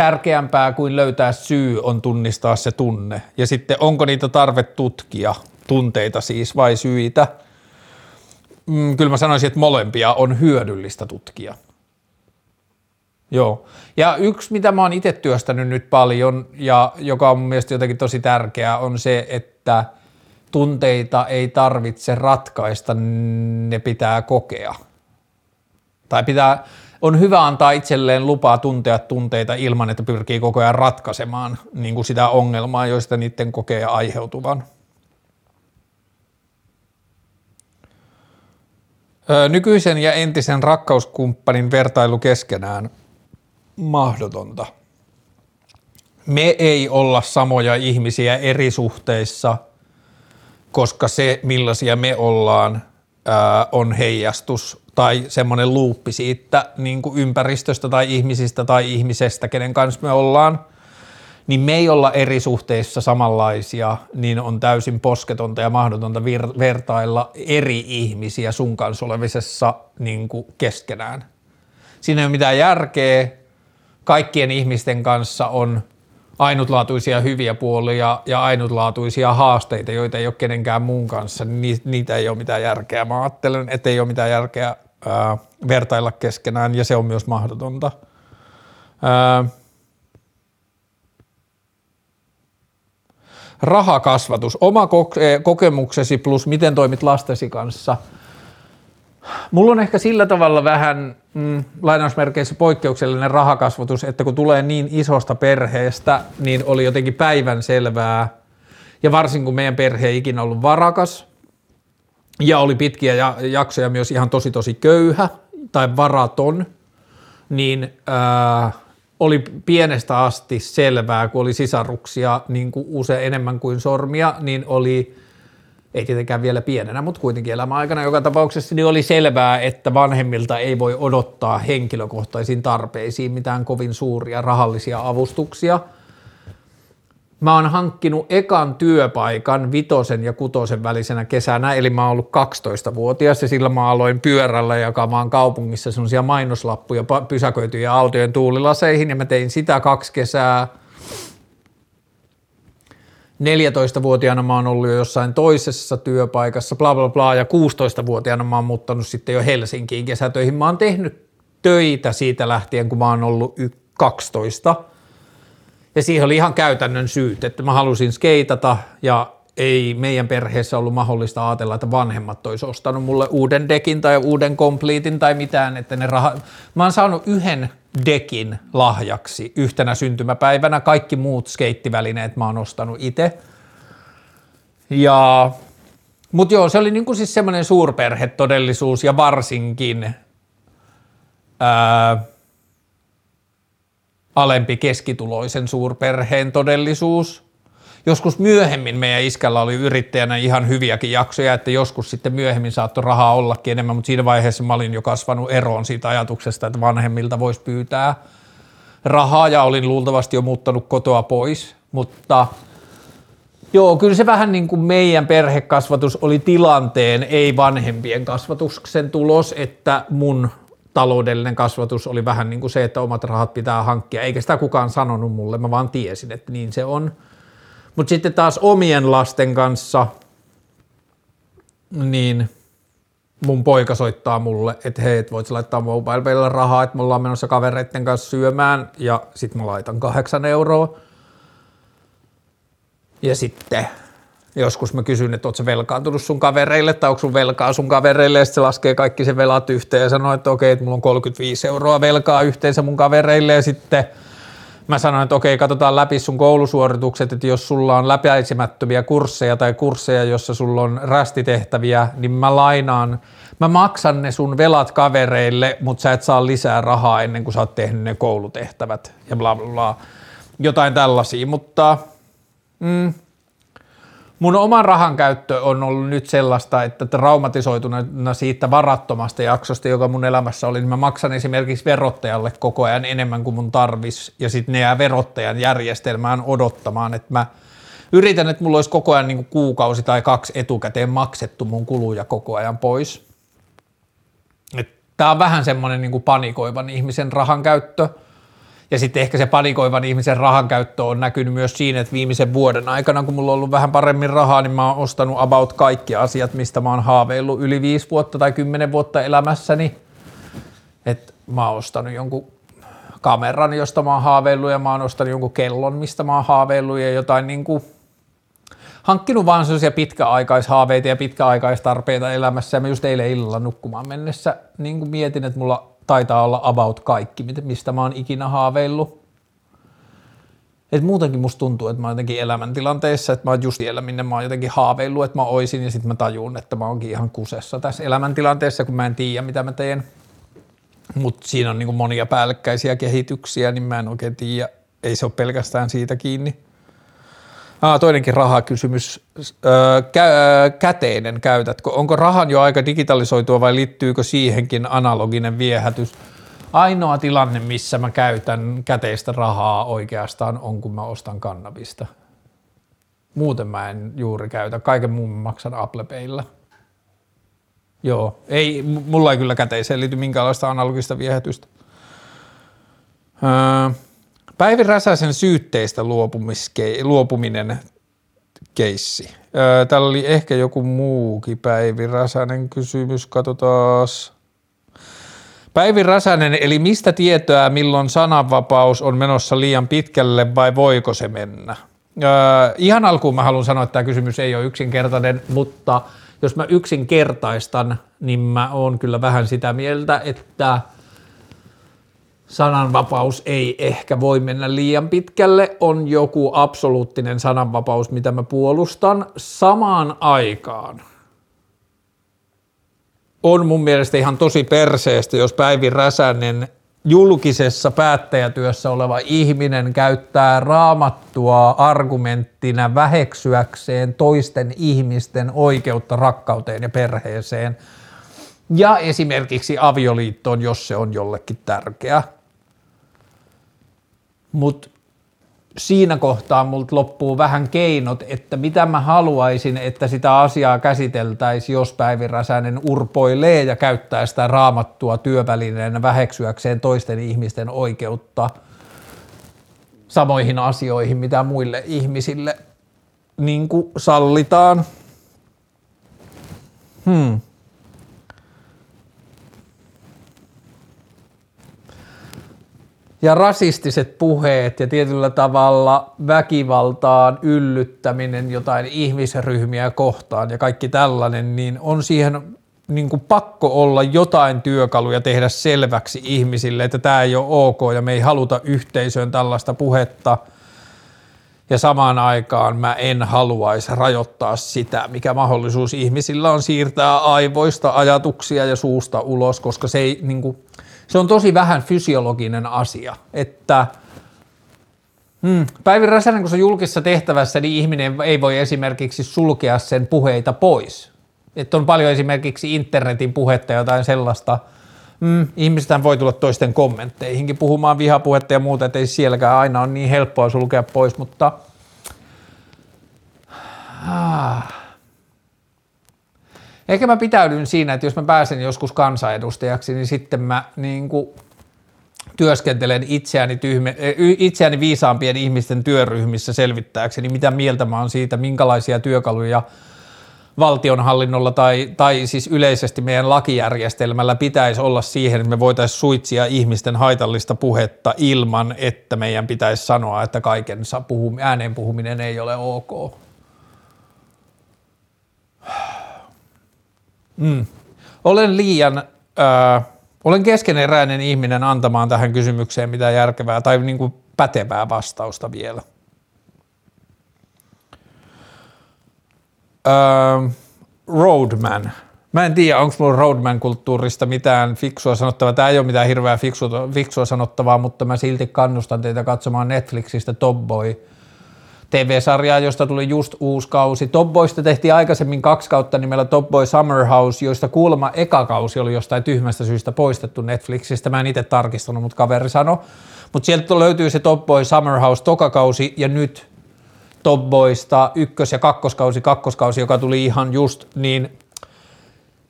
tärkeämpää kuin löytää syy on tunnistaa se tunne. Ja sitten onko niitä tarve tutkia, tunteita siis vai syitä? Mm, kyllä mä sanoisin, että molempia on hyödyllistä tutkia. Joo. Ja yksi, mitä mä oon itse työstänyt nyt paljon ja joka on mun mielestä jotenkin tosi tärkeää, on se, että tunteita ei tarvitse ratkaista, ne pitää kokea. Tai pitää, on hyvä antaa itselleen lupaa tuntea tunteita ilman, että pyrkii koko ajan ratkaisemaan niin kuin sitä ongelmaa, joista niiden kokee aiheutuvan. Nykyisen ja entisen rakkauskumppanin vertailu keskenään mahdotonta. Me ei olla samoja ihmisiä eri suhteissa, koska se millaisia me ollaan on heijastus tai semmoinen luuppi siitä niin kuin ympäristöstä tai ihmisistä tai ihmisestä, kenen kanssa me ollaan, niin me ei olla eri suhteissa samanlaisia, niin on täysin posketonta ja mahdotonta vir- vertailla eri ihmisiä sun kanssa olevisessa niin kuin keskenään. Siinä ei ole mitään järkeä. Kaikkien ihmisten kanssa on ainutlaatuisia hyviä puolia ja ainutlaatuisia haasteita, joita ei ole kenenkään muun kanssa, niin niitä ei ole mitään järkeä. Mä ajattelen, että ei ole mitään järkeä ää, vertailla keskenään ja se on myös mahdotonta. Ää, rahakasvatus, oma kokemuksesi plus miten toimit lastesi kanssa. Mulla on ehkä sillä tavalla vähän mm, lainausmerkeissä poikkeuksellinen rahakasvatus, että kun tulee niin isosta perheestä, niin oli jotenkin päivän selvää, ja varsinkin kun meidän perhe ei ikinä ollut varakas, ja oli pitkiä jaksoja myös ihan tosi tosi köyhä tai varaton, niin ää, oli pienestä asti selvää, kun oli sisaruksia niin kuin usein enemmän kuin sormia, niin oli, ei tietenkään vielä pienenä, mutta kuitenkin elämäaikana joka tapauksessa, niin oli selvää, että vanhemmilta ei voi odottaa henkilökohtaisiin tarpeisiin mitään kovin suuria rahallisia avustuksia – Mä oon hankkinut ekan työpaikan vitosen ja kutosen välisenä kesänä, eli mä oon ollut 12-vuotias ja sillä mä aloin pyörällä jakamaan kaupungissa semmoisia mainoslappuja pysäköityjä autojen tuulilaseihin ja mä tein sitä kaksi kesää. 14-vuotiaana mä oon ollut jo jossain toisessa työpaikassa, bla bla bla, ja 16-vuotiaana mä oon muuttanut sitten jo Helsinkiin kesätöihin. Mä oon tehnyt töitä siitä lähtien, kun mä oon ollut 12 – ja siihen oli ihan käytännön syyt, että mä halusin skeitata ja ei meidän perheessä ollut mahdollista ajatella, että vanhemmat olisi ostanut mulle uuden dekin tai uuden kompliitin tai mitään, että ne raha... Mä oon saanut yhden dekin lahjaksi yhtenä syntymäpäivänä, kaikki muut skeittivälineet mä oon ostanut itse. Ja... Mutta joo, se oli niinku siis semmoinen suurperhetodellisuus ja varsinkin ää, alempi keskituloisen suurperheen todellisuus. Joskus myöhemmin meidän iskällä oli yrittäjänä ihan hyviäkin jaksoja, että joskus sitten myöhemmin saattoi rahaa ollakin enemmän, mutta siinä vaiheessa mä olin jo kasvanut eroon siitä ajatuksesta, että vanhemmilta voisi pyytää rahaa ja olin luultavasti jo muuttanut kotoa pois, mutta Joo, kyllä se vähän niin kuin meidän perhekasvatus oli tilanteen, ei vanhempien kasvatuksen tulos, että mun taloudellinen kasvatus oli vähän niin kuin se, että omat rahat pitää hankkia, eikä sitä kukaan sanonut mulle, mä vaan tiesin, että niin se on. Mutta sitten taas omien lasten kanssa, niin mun poika soittaa mulle, että hei, et voit laittaa mobile rahaa, että me ollaan menossa kavereiden kanssa syömään, ja sitten mä laitan kahdeksan euroa. Ja sitten Joskus mä kysyn, että ootko velkaantunut sun kavereille tai onko sun velkaa sun kavereille ja se laskee kaikki se velat yhteen ja sanoo, että okei, että mulla on 35 euroa velkaa yhteensä mun kavereille ja sitten mä sanoin, että okei, katsotaan läpi sun koulusuoritukset, että jos sulla on läpäisemättömiä kursseja tai kursseja, jossa sulla on rästitehtäviä, niin mä lainaan, mä maksan ne sun velat kavereille, mutta sä et saa lisää rahaa ennen kuin sä oot tehnyt ne koulutehtävät ja bla bla bla. Jotain tällaisia, mutta mm, mun oman rahan käyttö on ollut nyt sellaista, että traumatisoituna siitä varattomasta jaksosta, joka mun elämässä oli, niin mä maksan esimerkiksi verottajalle koko ajan enemmän kuin mun tarvis, ja sitten ne jää verottajan järjestelmään odottamaan, että mä yritän, että mulla olisi koko ajan niin kuukausi tai kaksi etukäteen maksettu mun kuluja koko ajan pois. Tämä on vähän semmoinen niin panikoivan ihmisen rahan käyttö – ja sitten ehkä se panikoivan ihmisen rahan käyttö on näkynyt myös siinä, että viimeisen vuoden aikana, kun mulla on ollut vähän paremmin rahaa, niin mä oon ostanut about kaikki asiat, mistä mä oon haaveillut yli viisi vuotta tai kymmenen vuotta elämässäni. Et mä oon ostanut jonkun kameran, josta mä oon haaveillut ja mä oon ostanut jonkun kellon, mistä mä oon haaveillut ja jotain niin kuin hankkinut vaan sellaisia pitkäaikaishaaveita ja pitkäaikaistarpeita elämässä ja mä just eilen illalla nukkumaan mennessä niin kuin mietin, että mulla taitaa olla about kaikki, mistä mä oon ikinä haaveillut. Et muutenkin musta tuntuu, että mä oon jotenkin elämäntilanteessa, että mä oon just siellä, minne mä oon jotenkin haaveillut, että mä oisin, ja sitten mä tajun, että mä oonkin ihan kusessa tässä elämäntilanteessa, kun mä en tiedä, mitä mä teen. Mutta siinä on niin monia päällekkäisiä kehityksiä, niin mä en oikein tiedä. Ei se ole pelkästään siitä kiinni. Ah, toinenkin rahakysymys. Öö, kä- käteinen käytätkö? Onko rahan jo aika digitalisoitua vai liittyykö siihenkin analoginen viehätys? Ainoa tilanne, missä mä käytän käteistä rahaa oikeastaan on, kun mä ostan kannabista. Muuten mä en juuri käytä. Kaiken muun maksan Apple Paylla. Joo, ei, mulla ei kyllä käteiseen liity minkäänlaista analogista viehätystä. Öö, Päivi Räsäsen syytteistä luopuminen keissi. Täällä oli ehkä joku muukin Päivi Räsänen kysymys, katsotaan. Päivi Räsänen, eli mistä tietoa, milloin sananvapaus on menossa liian pitkälle vai voiko se mennä? Ihan alkuun mä haluan sanoa, että tämä kysymys ei ole yksinkertainen, mutta jos mä yksinkertaistan, niin mä oon kyllä vähän sitä mieltä, että sananvapaus ei ehkä voi mennä liian pitkälle, on joku absoluuttinen sananvapaus, mitä mä puolustan. Samaan aikaan on mun mielestä ihan tosi perseestä, jos Päivi Räsänen julkisessa päättäjätyössä oleva ihminen käyttää raamattua argumenttina väheksyäkseen toisten ihmisten oikeutta rakkauteen ja perheeseen ja esimerkiksi avioliittoon, jos se on jollekin tärkeä. Mutta siinä kohtaa multa loppuu vähän keinot, että mitä mä haluaisin, että sitä asiaa käsiteltäisiin, jos Päivi Räsänen urpoilee ja käyttää sitä raamattua työvälineenä väheksyäkseen toisten ihmisten oikeutta samoihin asioihin, mitä muille ihmisille niin sallitaan. Hmm. Ja rasistiset puheet ja tietyllä tavalla väkivaltaan yllyttäminen jotain ihmisryhmiä kohtaan ja kaikki tällainen, niin on siihen niin kuin pakko olla jotain työkaluja tehdä selväksi ihmisille, että tämä ei ole ok ja me ei haluta yhteisöön tällaista puhetta. Ja samaan aikaan mä en haluaisi rajoittaa sitä, mikä mahdollisuus ihmisillä on siirtää aivoista ajatuksia ja suusta ulos, koska se ei niin kuin, se on tosi vähän fysiologinen asia, että Hmm. Päivi Räsänen, kun se on julkisessa tehtävässä, niin ihminen ei voi esimerkiksi sulkea sen puheita pois. Että on paljon esimerkiksi internetin puhetta jotain sellaista. Hmm. Ihmisethän voi tulla toisten kommentteihinkin puhumaan vihapuhetta ja muuta, että ei sielläkään aina ole niin helppoa sulkea pois, mutta ah. Ehkä mä pitäydyn siinä, että jos mä pääsen joskus kansanedustajaksi, niin sitten mä niin kuin työskentelen itseäni, tyhme, itseäni viisaampien ihmisten työryhmissä selvittääkseni, mitä mieltä mä oon siitä, minkälaisia työkaluja valtionhallinnolla tai, tai siis yleisesti meidän lakijärjestelmällä pitäisi olla siihen, että me voitaisiin suitsia ihmisten haitallista puhetta ilman, että meidän pitäisi sanoa, että kaiken ääneen puhuminen ei ole ok. Mm. Olen liian, äh, olen keskeneräinen ihminen antamaan tähän kysymykseen mitä järkevää tai niin kuin pätevää vastausta vielä. Äh, Roadman. Mä en tiedä, onko mulla Roadman-kulttuurista mitään fiksua sanottavaa. Tämä ei ole mitään hirveää fiksua, fiksua sanottavaa, mutta mä silti kannustan teitä katsomaan Netflixistä Top Boy – TV-sarjaa, josta tuli just uusi kausi. Top Boysta tehtiin aikaisemmin kaksi kautta nimellä Top Boy Summer House, joista kuulemma eka kausi oli jostain tyhmästä syystä poistettu Netflixistä. Mä en itse tarkistanut, mutta kaveri sanoi. Mutta sieltä löytyy se Top Boy Summer House tokakausi ja nyt Top Boysta ykkös- ja kakkoskausi, kakkoskausi, joka tuli ihan just, niin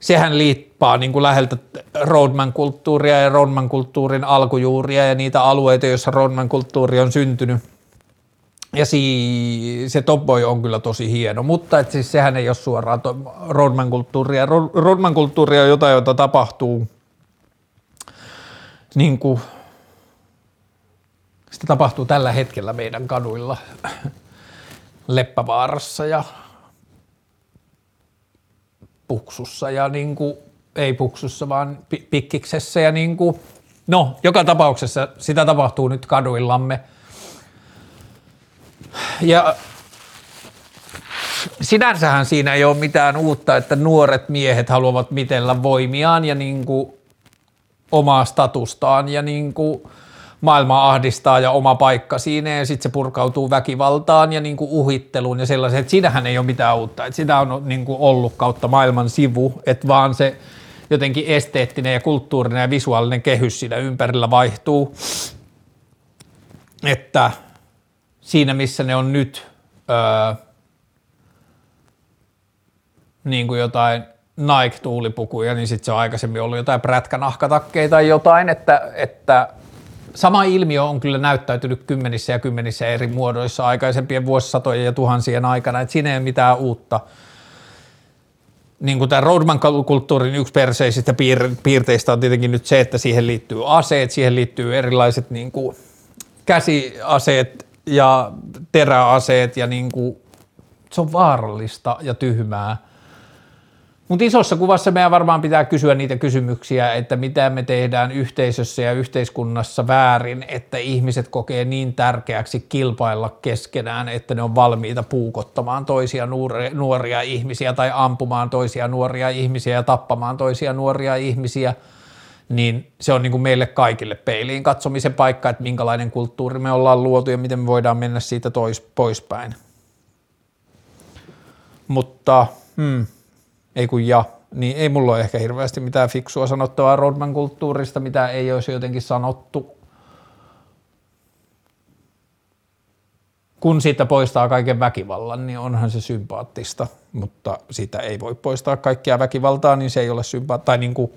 sehän liippaa niin kuin läheltä Roadman-kulttuuria ja Roadman-kulttuurin alkujuuria ja niitä alueita, joissa Roadman-kulttuuri on syntynyt – ja si- se Top Boy on kyllä tosi hieno, mutta et siis sehän ei ole suoraan Rodman-kulttuuria. Rodman-kulttuuria on jotain, jota tapahtuu niin kuin, sitä tapahtuu tällä hetkellä meidän kaduilla Leppävaarassa ja Puksussa ja niin kuin, ei Puksussa vaan Pikkiksessä ja niin kuin, no joka tapauksessa sitä tapahtuu nyt kaduillamme – ja sinänsähän siinä ei ole mitään uutta, että nuoret miehet haluavat mitellä voimiaan ja niin kuin omaa statustaan ja niin kuin maailma ahdistaa ja oma paikka siinä ja sitten se purkautuu väkivaltaan ja niin kuin uhitteluun ja sellaiseen, että siinähän ei ole mitään uutta, että sitä on niin kuin ollut kautta maailman sivu, että vaan se jotenkin esteettinen ja kulttuurinen ja visuaalinen kehys siinä ympärillä vaihtuu. Että siinä missä ne on nyt öö, niin kuin jotain Nike-tuulipukuja, niin sitten se on aikaisemmin ollut jotain prätkänahkatakkeja tai jotain, että, että sama ilmiö on kyllä näyttäytynyt kymmenissä ja kymmenissä eri muodoissa aikaisempien vuosisatojen ja tuhansien aikana, että siinä ei ole mitään uutta. Niin kuin tämä Roadman-kulttuurin yksi perseisistä piirteistä on tietenkin nyt se, että siihen liittyy aseet, siihen liittyy erilaiset niin kuin käsiaseet ja teräaseet ja niin kuin, se on vaarallista ja tyhmää – mutta isossa kuvassa meidän varmaan pitää kysyä niitä kysymyksiä, että mitä me tehdään yhteisössä ja yhteiskunnassa väärin, että ihmiset kokee niin tärkeäksi kilpailla keskenään, että ne on valmiita puukottamaan toisia nuoria ihmisiä tai ampumaan toisia nuoria ihmisiä ja tappamaan toisia nuoria ihmisiä, niin se on niin kuin meille kaikille peiliin katsomisen paikka, että minkälainen kulttuuri me ollaan luotu ja miten me voidaan mennä siitä tois, poispäin. Mutta hmm, ei kun ja, niin ei mulla ole ehkä hirveästi mitään fiksua sanottavaa Rodman kulttuurista, mitä ei olisi jotenkin sanottu. Kun siitä poistaa kaiken väkivallan, niin onhan se sympaattista, mutta sitä ei voi poistaa kaikkia väkivaltaa, niin se ei ole sympaattista. Tai niin kuin,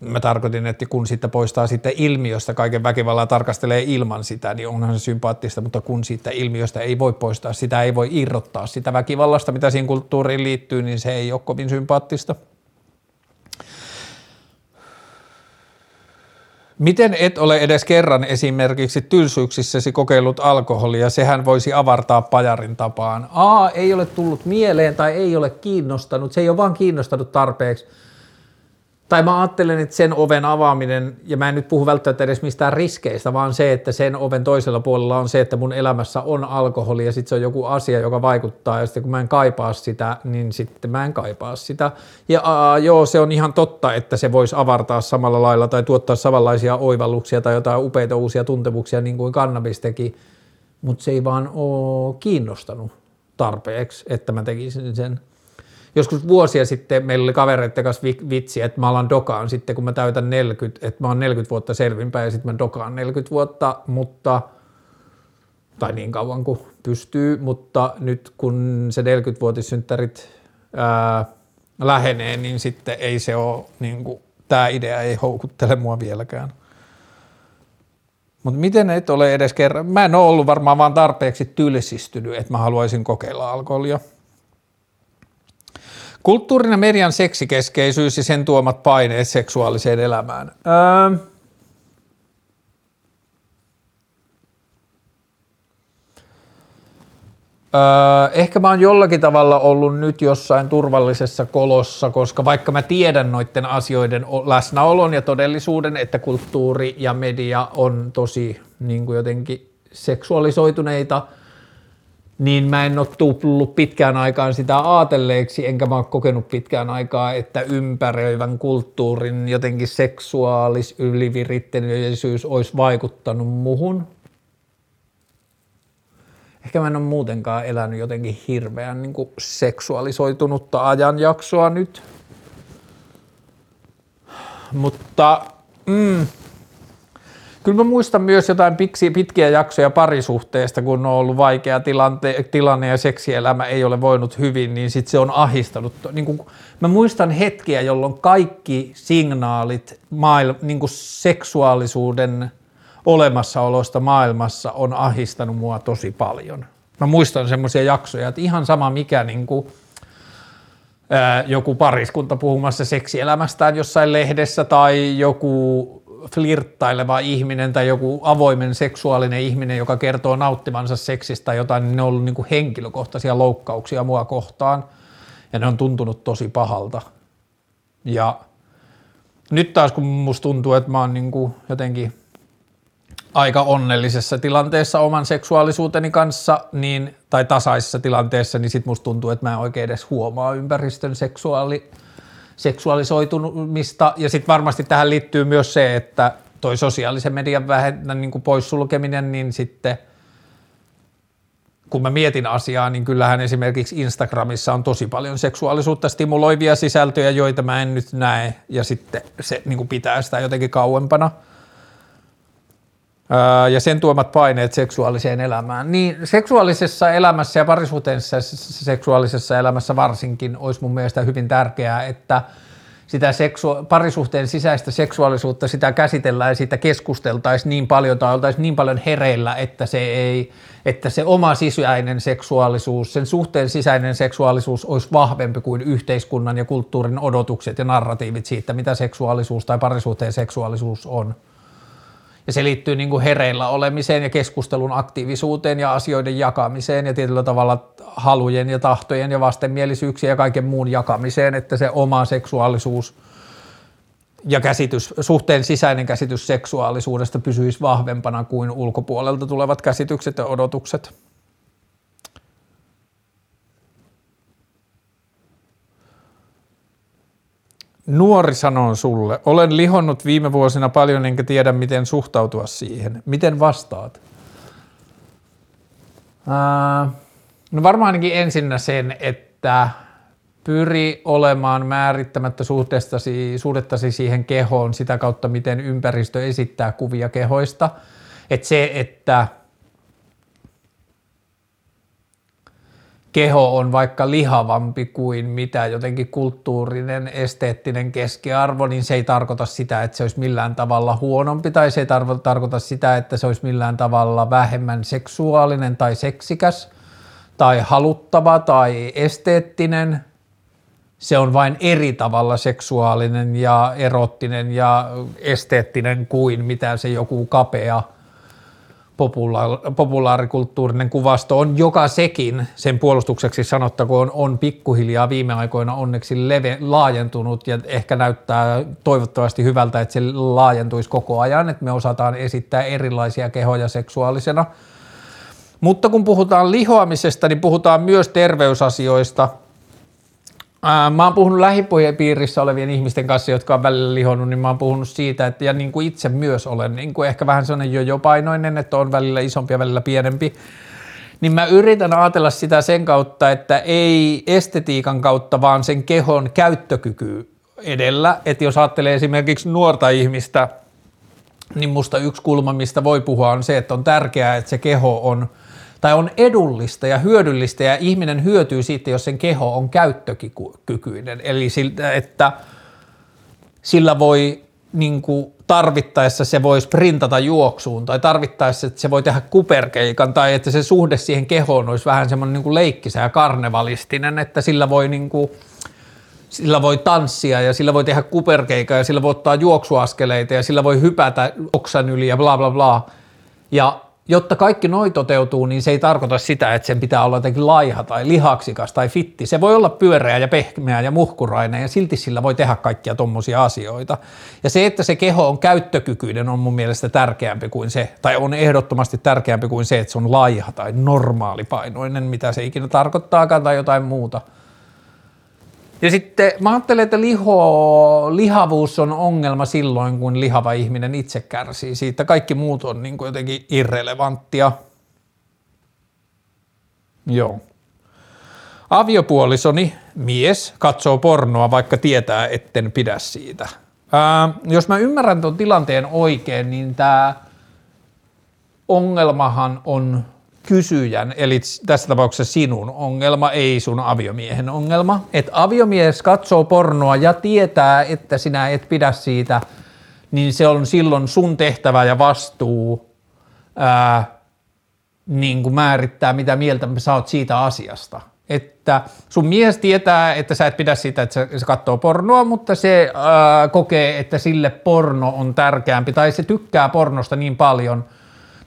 mä tarkoitin, että kun sitten poistaa sitten ilmiöstä kaiken väkivallan tarkastelee ilman sitä, niin onhan se sympaattista, mutta kun siitä ilmiöstä ei voi poistaa, sitä ei voi irrottaa sitä väkivallasta, mitä siihen kulttuuriin liittyy, niin se ei ole kovin sympaattista. Miten et ole edes kerran esimerkiksi tylsyyksissäsi kokeillut alkoholia, sehän voisi avartaa pajarin tapaan. A, ei ole tullut mieleen tai ei ole kiinnostanut, se ei ole vaan kiinnostanut tarpeeksi – tai mä ajattelen, että sen oven avaaminen, ja mä en nyt puhu välttämättä edes mistään riskeistä, vaan se, että sen oven toisella puolella on se, että mun elämässä on alkoholi ja sitten se on joku asia, joka vaikuttaa, ja sitten kun mä en kaipaa sitä, niin sitten mä en kaipaa sitä. Ja aa, joo, se on ihan totta, että se voisi avartaa samalla lailla tai tuottaa samanlaisia oivalluksia tai jotain upeita uusia tuntemuksia niin kuin kannabis teki, mutta se ei vaan ole kiinnostanut tarpeeksi, että mä tekisin sen joskus vuosia sitten meillä oli kavereiden kanssa vitsi, että mä alan dokaan sitten, kun mä täytän 40, että mä oon 40 vuotta selvinpäin ja sitten mä dokaan 40 vuotta, mutta tai niin kauan kuin pystyy, mutta nyt kun se 40-vuotissynttärit ää, lähenee, niin sitten ei se ole, niin kuin, tämä idea ei houkuttele mua vieläkään. Mutta miten et ole edes kerran, mä en ole ollut varmaan vaan tarpeeksi tylsistynyt, että mä haluaisin kokeilla alkoholia. Kulttuurin ja median seksikeskeisyys ja sen tuomat paineet seksuaaliseen elämään. Öö, Öö, ehkä mä oon jollakin tavalla ollut nyt jossain turvallisessa kolossa, koska vaikka mä tiedän noiden asioiden läsnäolon ja todellisuuden, että kulttuuri ja media on tosi niin kuin jotenkin seksuaalisoituneita – niin mä en ole tullut pitkään aikaan sitä aatelleeksi, enkä mä ole kokenut pitkään aikaa, että ympäröivän kulttuurin jotenkin seksuaalis ylivirittelyisyys olisi vaikuttanut muhun. Ehkä mä en ole muutenkaan elänyt jotenkin hirveän niin kuin seksuaalisoitunutta ajanjaksoa nyt. Mutta mm, Kyllä mä muistan myös jotain piksi, pitkiä jaksoja parisuhteesta, kun on ollut vaikea tilante, tilanne ja seksielämä ei ole voinut hyvin, niin sit se on ahistanut. Niin kuin, mä muistan hetkiä, jolloin kaikki signaalit maail, niin seksuaalisuuden olemassaolosta maailmassa on ahistanut mua tosi paljon. Mä muistan semmoisia jaksoja, että ihan sama mikä niin kuin, ää, joku pariskunta puhumassa seksielämästään jossain lehdessä tai joku flirttaileva ihminen tai joku avoimen seksuaalinen ihminen, joka kertoo nauttivansa seksistä tai jotain, niin ne on ollut niin kuin henkilökohtaisia loukkauksia mua kohtaan ja ne on tuntunut tosi pahalta. Ja nyt taas kun musta tuntuu, että mä oon niin kuin jotenkin aika onnellisessa tilanteessa oman seksuaalisuuteni kanssa, niin, tai tasaisessa tilanteessa, niin sit musta tuntuu, että mä en oikein edes huomaa ympäristön seksuaali, seksuaalisoitumista ja sitten varmasti tähän liittyy myös se, että toi sosiaalisen median vähennä, niin kuin poissulkeminen, niin sitten kun mä mietin asiaa, niin kyllähän esimerkiksi Instagramissa on tosi paljon seksuaalisuutta stimuloivia sisältöjä, joita mä en nyt näe, ja sitten se niin kuin pitää sitä jotenkin kauempana. Ja sen tuomat paineet seksuaaliseen elämään. Niin seksuaalisessa elämässä ja parisuhteessa seksuaalisessa elämässä varsinkin olisi mun mielestä hyvin tärkeää, että – sitä seksu- parisuhteen sisäistä seksuaalisuutta, sitä käsitellään ja siitä keskusteltaisiin niin paljon tai oltaisiin niin paljon hereillä, että se, ei, että se oma sisäinen seksuaalisuus, sen suhteen sisäinen seksuaalisuus olisi vahvempi kuin yhteiskunnan ja kulttuurin odotukset ja narratiivit siitä, mitä seksuaalisuus tai parisuhteen seksuaalisuus on. Ja se liittyy niin kuin hereillä olemiseen ja keskustelun aktiivisuuteen ja asioiden jakamiseen ja tietyllä tavalla halujen ja tahtojen ja vastenmielisyyksien ja kaiken muun jakamiseen, että se oma seksuaalisuus ja käsitys, suhteen sisäinen käsitys seksuaalisuudesta pysyisi vahvempana kuin ulkopuolelta tulevat käsitykset ja odotukset. Nuori sanoo sulle, olen lihonnut viime vuosina paljon enkä tiedä miten suhtautua siihen. Miten vastaat? No varmaan ainakin ensinnä sen, että pyri olemaan määrittämättä suhteestasi, suhdettasi siihen kehoon sitä kautta, miten ympäristö esittää kuvia kehoista. Että se, että keho on vaikka lihavampi kuin mitä jotenkin kulttuurinen, esteettinen keskiarvo, niin se ei tarkoita sitä, että se olisi millään tavalla huonompi tai se ei tarkoita sitä, että se olisi millään tavalla vähemmän seksuaalinen tai seksikäs tai haluttava tai esteettinen. Se on vain eri tavalla seksuaalinen ja erottinen ja esteettinen kuin mitä se joku kapea – populaar, populaarikulttuurinen kuvasto on, joka sekin sen puolustukseksi sanottakoon on pikkuhiljaa viime aikoina onneksi leve, laajentunut ja ehkä näyttää toivottavasti hyvältä, että se laajentuisi koko ajan, että me osataan esittää erilaisia kehoja seksuaalisena. Mutta kun puhutaan lihoamisesta, niin puhutaan myös terveysasioista – mä oon puhunut lähipiirissä olevien ihmisten kanssa, jotka on välillä lihonnut, niin mä oon puhunut siitä, että ja niin kuin itse myös olen niin kuin ehkä vähän sellainen jo painoinen, että on välillä isompi ja välillä pienempi, niin mä yritän ajatella sitä sen kautta, että ei estetiikan kautta, vaan sen kehon käyttökyky edellä. Että jos ajattelee esimerkiksi nuorta ihmistä, niin musta yksi kulma, mistä voi puhua, on se, että on tärkeää, että se keho on – tai on edullista ja hyödyllistä ja ihminen hyötyy siitä, jos sen keho on käyttökykyinen. Eli siltä, että sillä voi niin kuin tarvittaessa se voi sprintata juoksuun tai tarvittaessa että se voi tehdä kuperkeikan tai että se suhde siihen kehoon olisi vähän semmoinen niin leikkisä ja karnevalistinen, että sillä voi niin kuin, sillä voi tanssia ja sillä voi tehdä kuperkeikaa ja sillä voi ottaa juoksuaskeleita ja sillä voi hypätä oksan yli ja bla bla bla. Ja jotta kaikki noi toteutuu, niin se ei tarkoita sitä, että sen pitää olla jotenkin laiha tai lihaksikas tai fitti. Se voi olla pyöreä ja pehmeä ja muhkurainen ja silti sillä voi tehdä kaikkia tommosia asioita. Ja se, että se keho on käyttökykyinen on mun mielestä tärkeämpi kuin se, tai on ehdottomasti tärkeämpi kuin se, että se on laiha tai normaalipainoinen, mitä se ikinä tarkoittaakaan tai jotain muuta – ja sitten mä ajattelen, että liho, lihavuus on ongelma silloin, kun lihava ihminen itse kärsii siitä. Kaikki muut on niin kuin jotenkin irrelevanttia. Joo. Aviopuolisoni, mies, katsoo pornoa, vaikka tietää, etten pidä siitä. Ää, jos mä ymmärrän tuon tilanteen oikein, niin tämä ongelmahan on kysyjän, eli tässä tapauksessa sinun ongelma, ei sun aviomiehen ongelma. Että aviomies katsoo pornoa ja tietää, että sinä et pidä siitä, niin se on silloin sun tehtävä ja vastuu ää, niin kuin määrittää, mitä mieltä sä oot siitä asiasta. Että sun mies tietää, että sä et pidä siitä, että se, katsoo pornoa, mutta se ää, kokee, että sille porno on tärkeämpi, tai se tykkää pornosta niin paljon –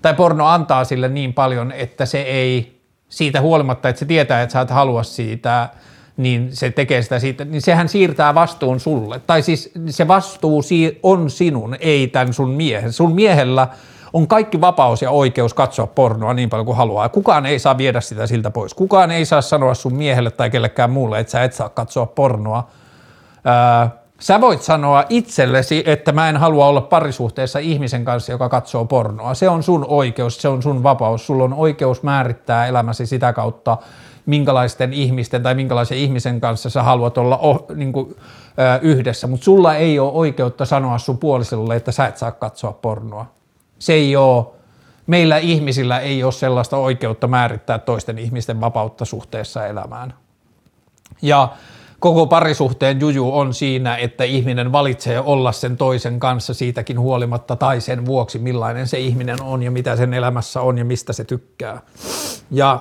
tai porno antaa sille niin paljon, että se ei siitä huolimatta, että se tietää, että sä et halua siitä, niin se tekee sitä siitä, niin sehän siirtää vastuun sulle. Tai siis se vastuu on sinun, ei tämän sun miehen. Sun miehellä on kaikki vapaus ja oikeus katsoa pornoa niin paljon kuin haluaa. Kukaan ei saa viedä sitä siltä pois. Kukaan ei saa sanoa sun miehelle tai kellekään muulle, että sä et saa katsoa pornoa. Ää, Sä voit sanoa itsellesi, että mä en halua olla parisuhteessa ihmisen kanssa, joka katsoo pornoa. Se on sun oikeus, se on sun vapaus. Sulla on oikeus määrittää elämäsi sitä kautta, minkälaisten ihmisten tai minkälaisen ihmisen kanssa sä haluat olla oh, niin kuin, ö, yhdessä, mutta sulla ei ole oikeutta sanoa sun puolisolle, että sä et saa katsoa pornoa. Se ei ole, meillä ihmisillä ei ole sellaista oikeutta määrittää toisten ihmisten vapautta suhteessa elämään. Ja koko parisuhteen juju on siinä, että ihminen valitsee olla sen toisen kanssa siitäkin huolimatta tai sen vuoksi, millainen se ihminen on ja mitä sen elämässä on ja mistä se tykkää. Ja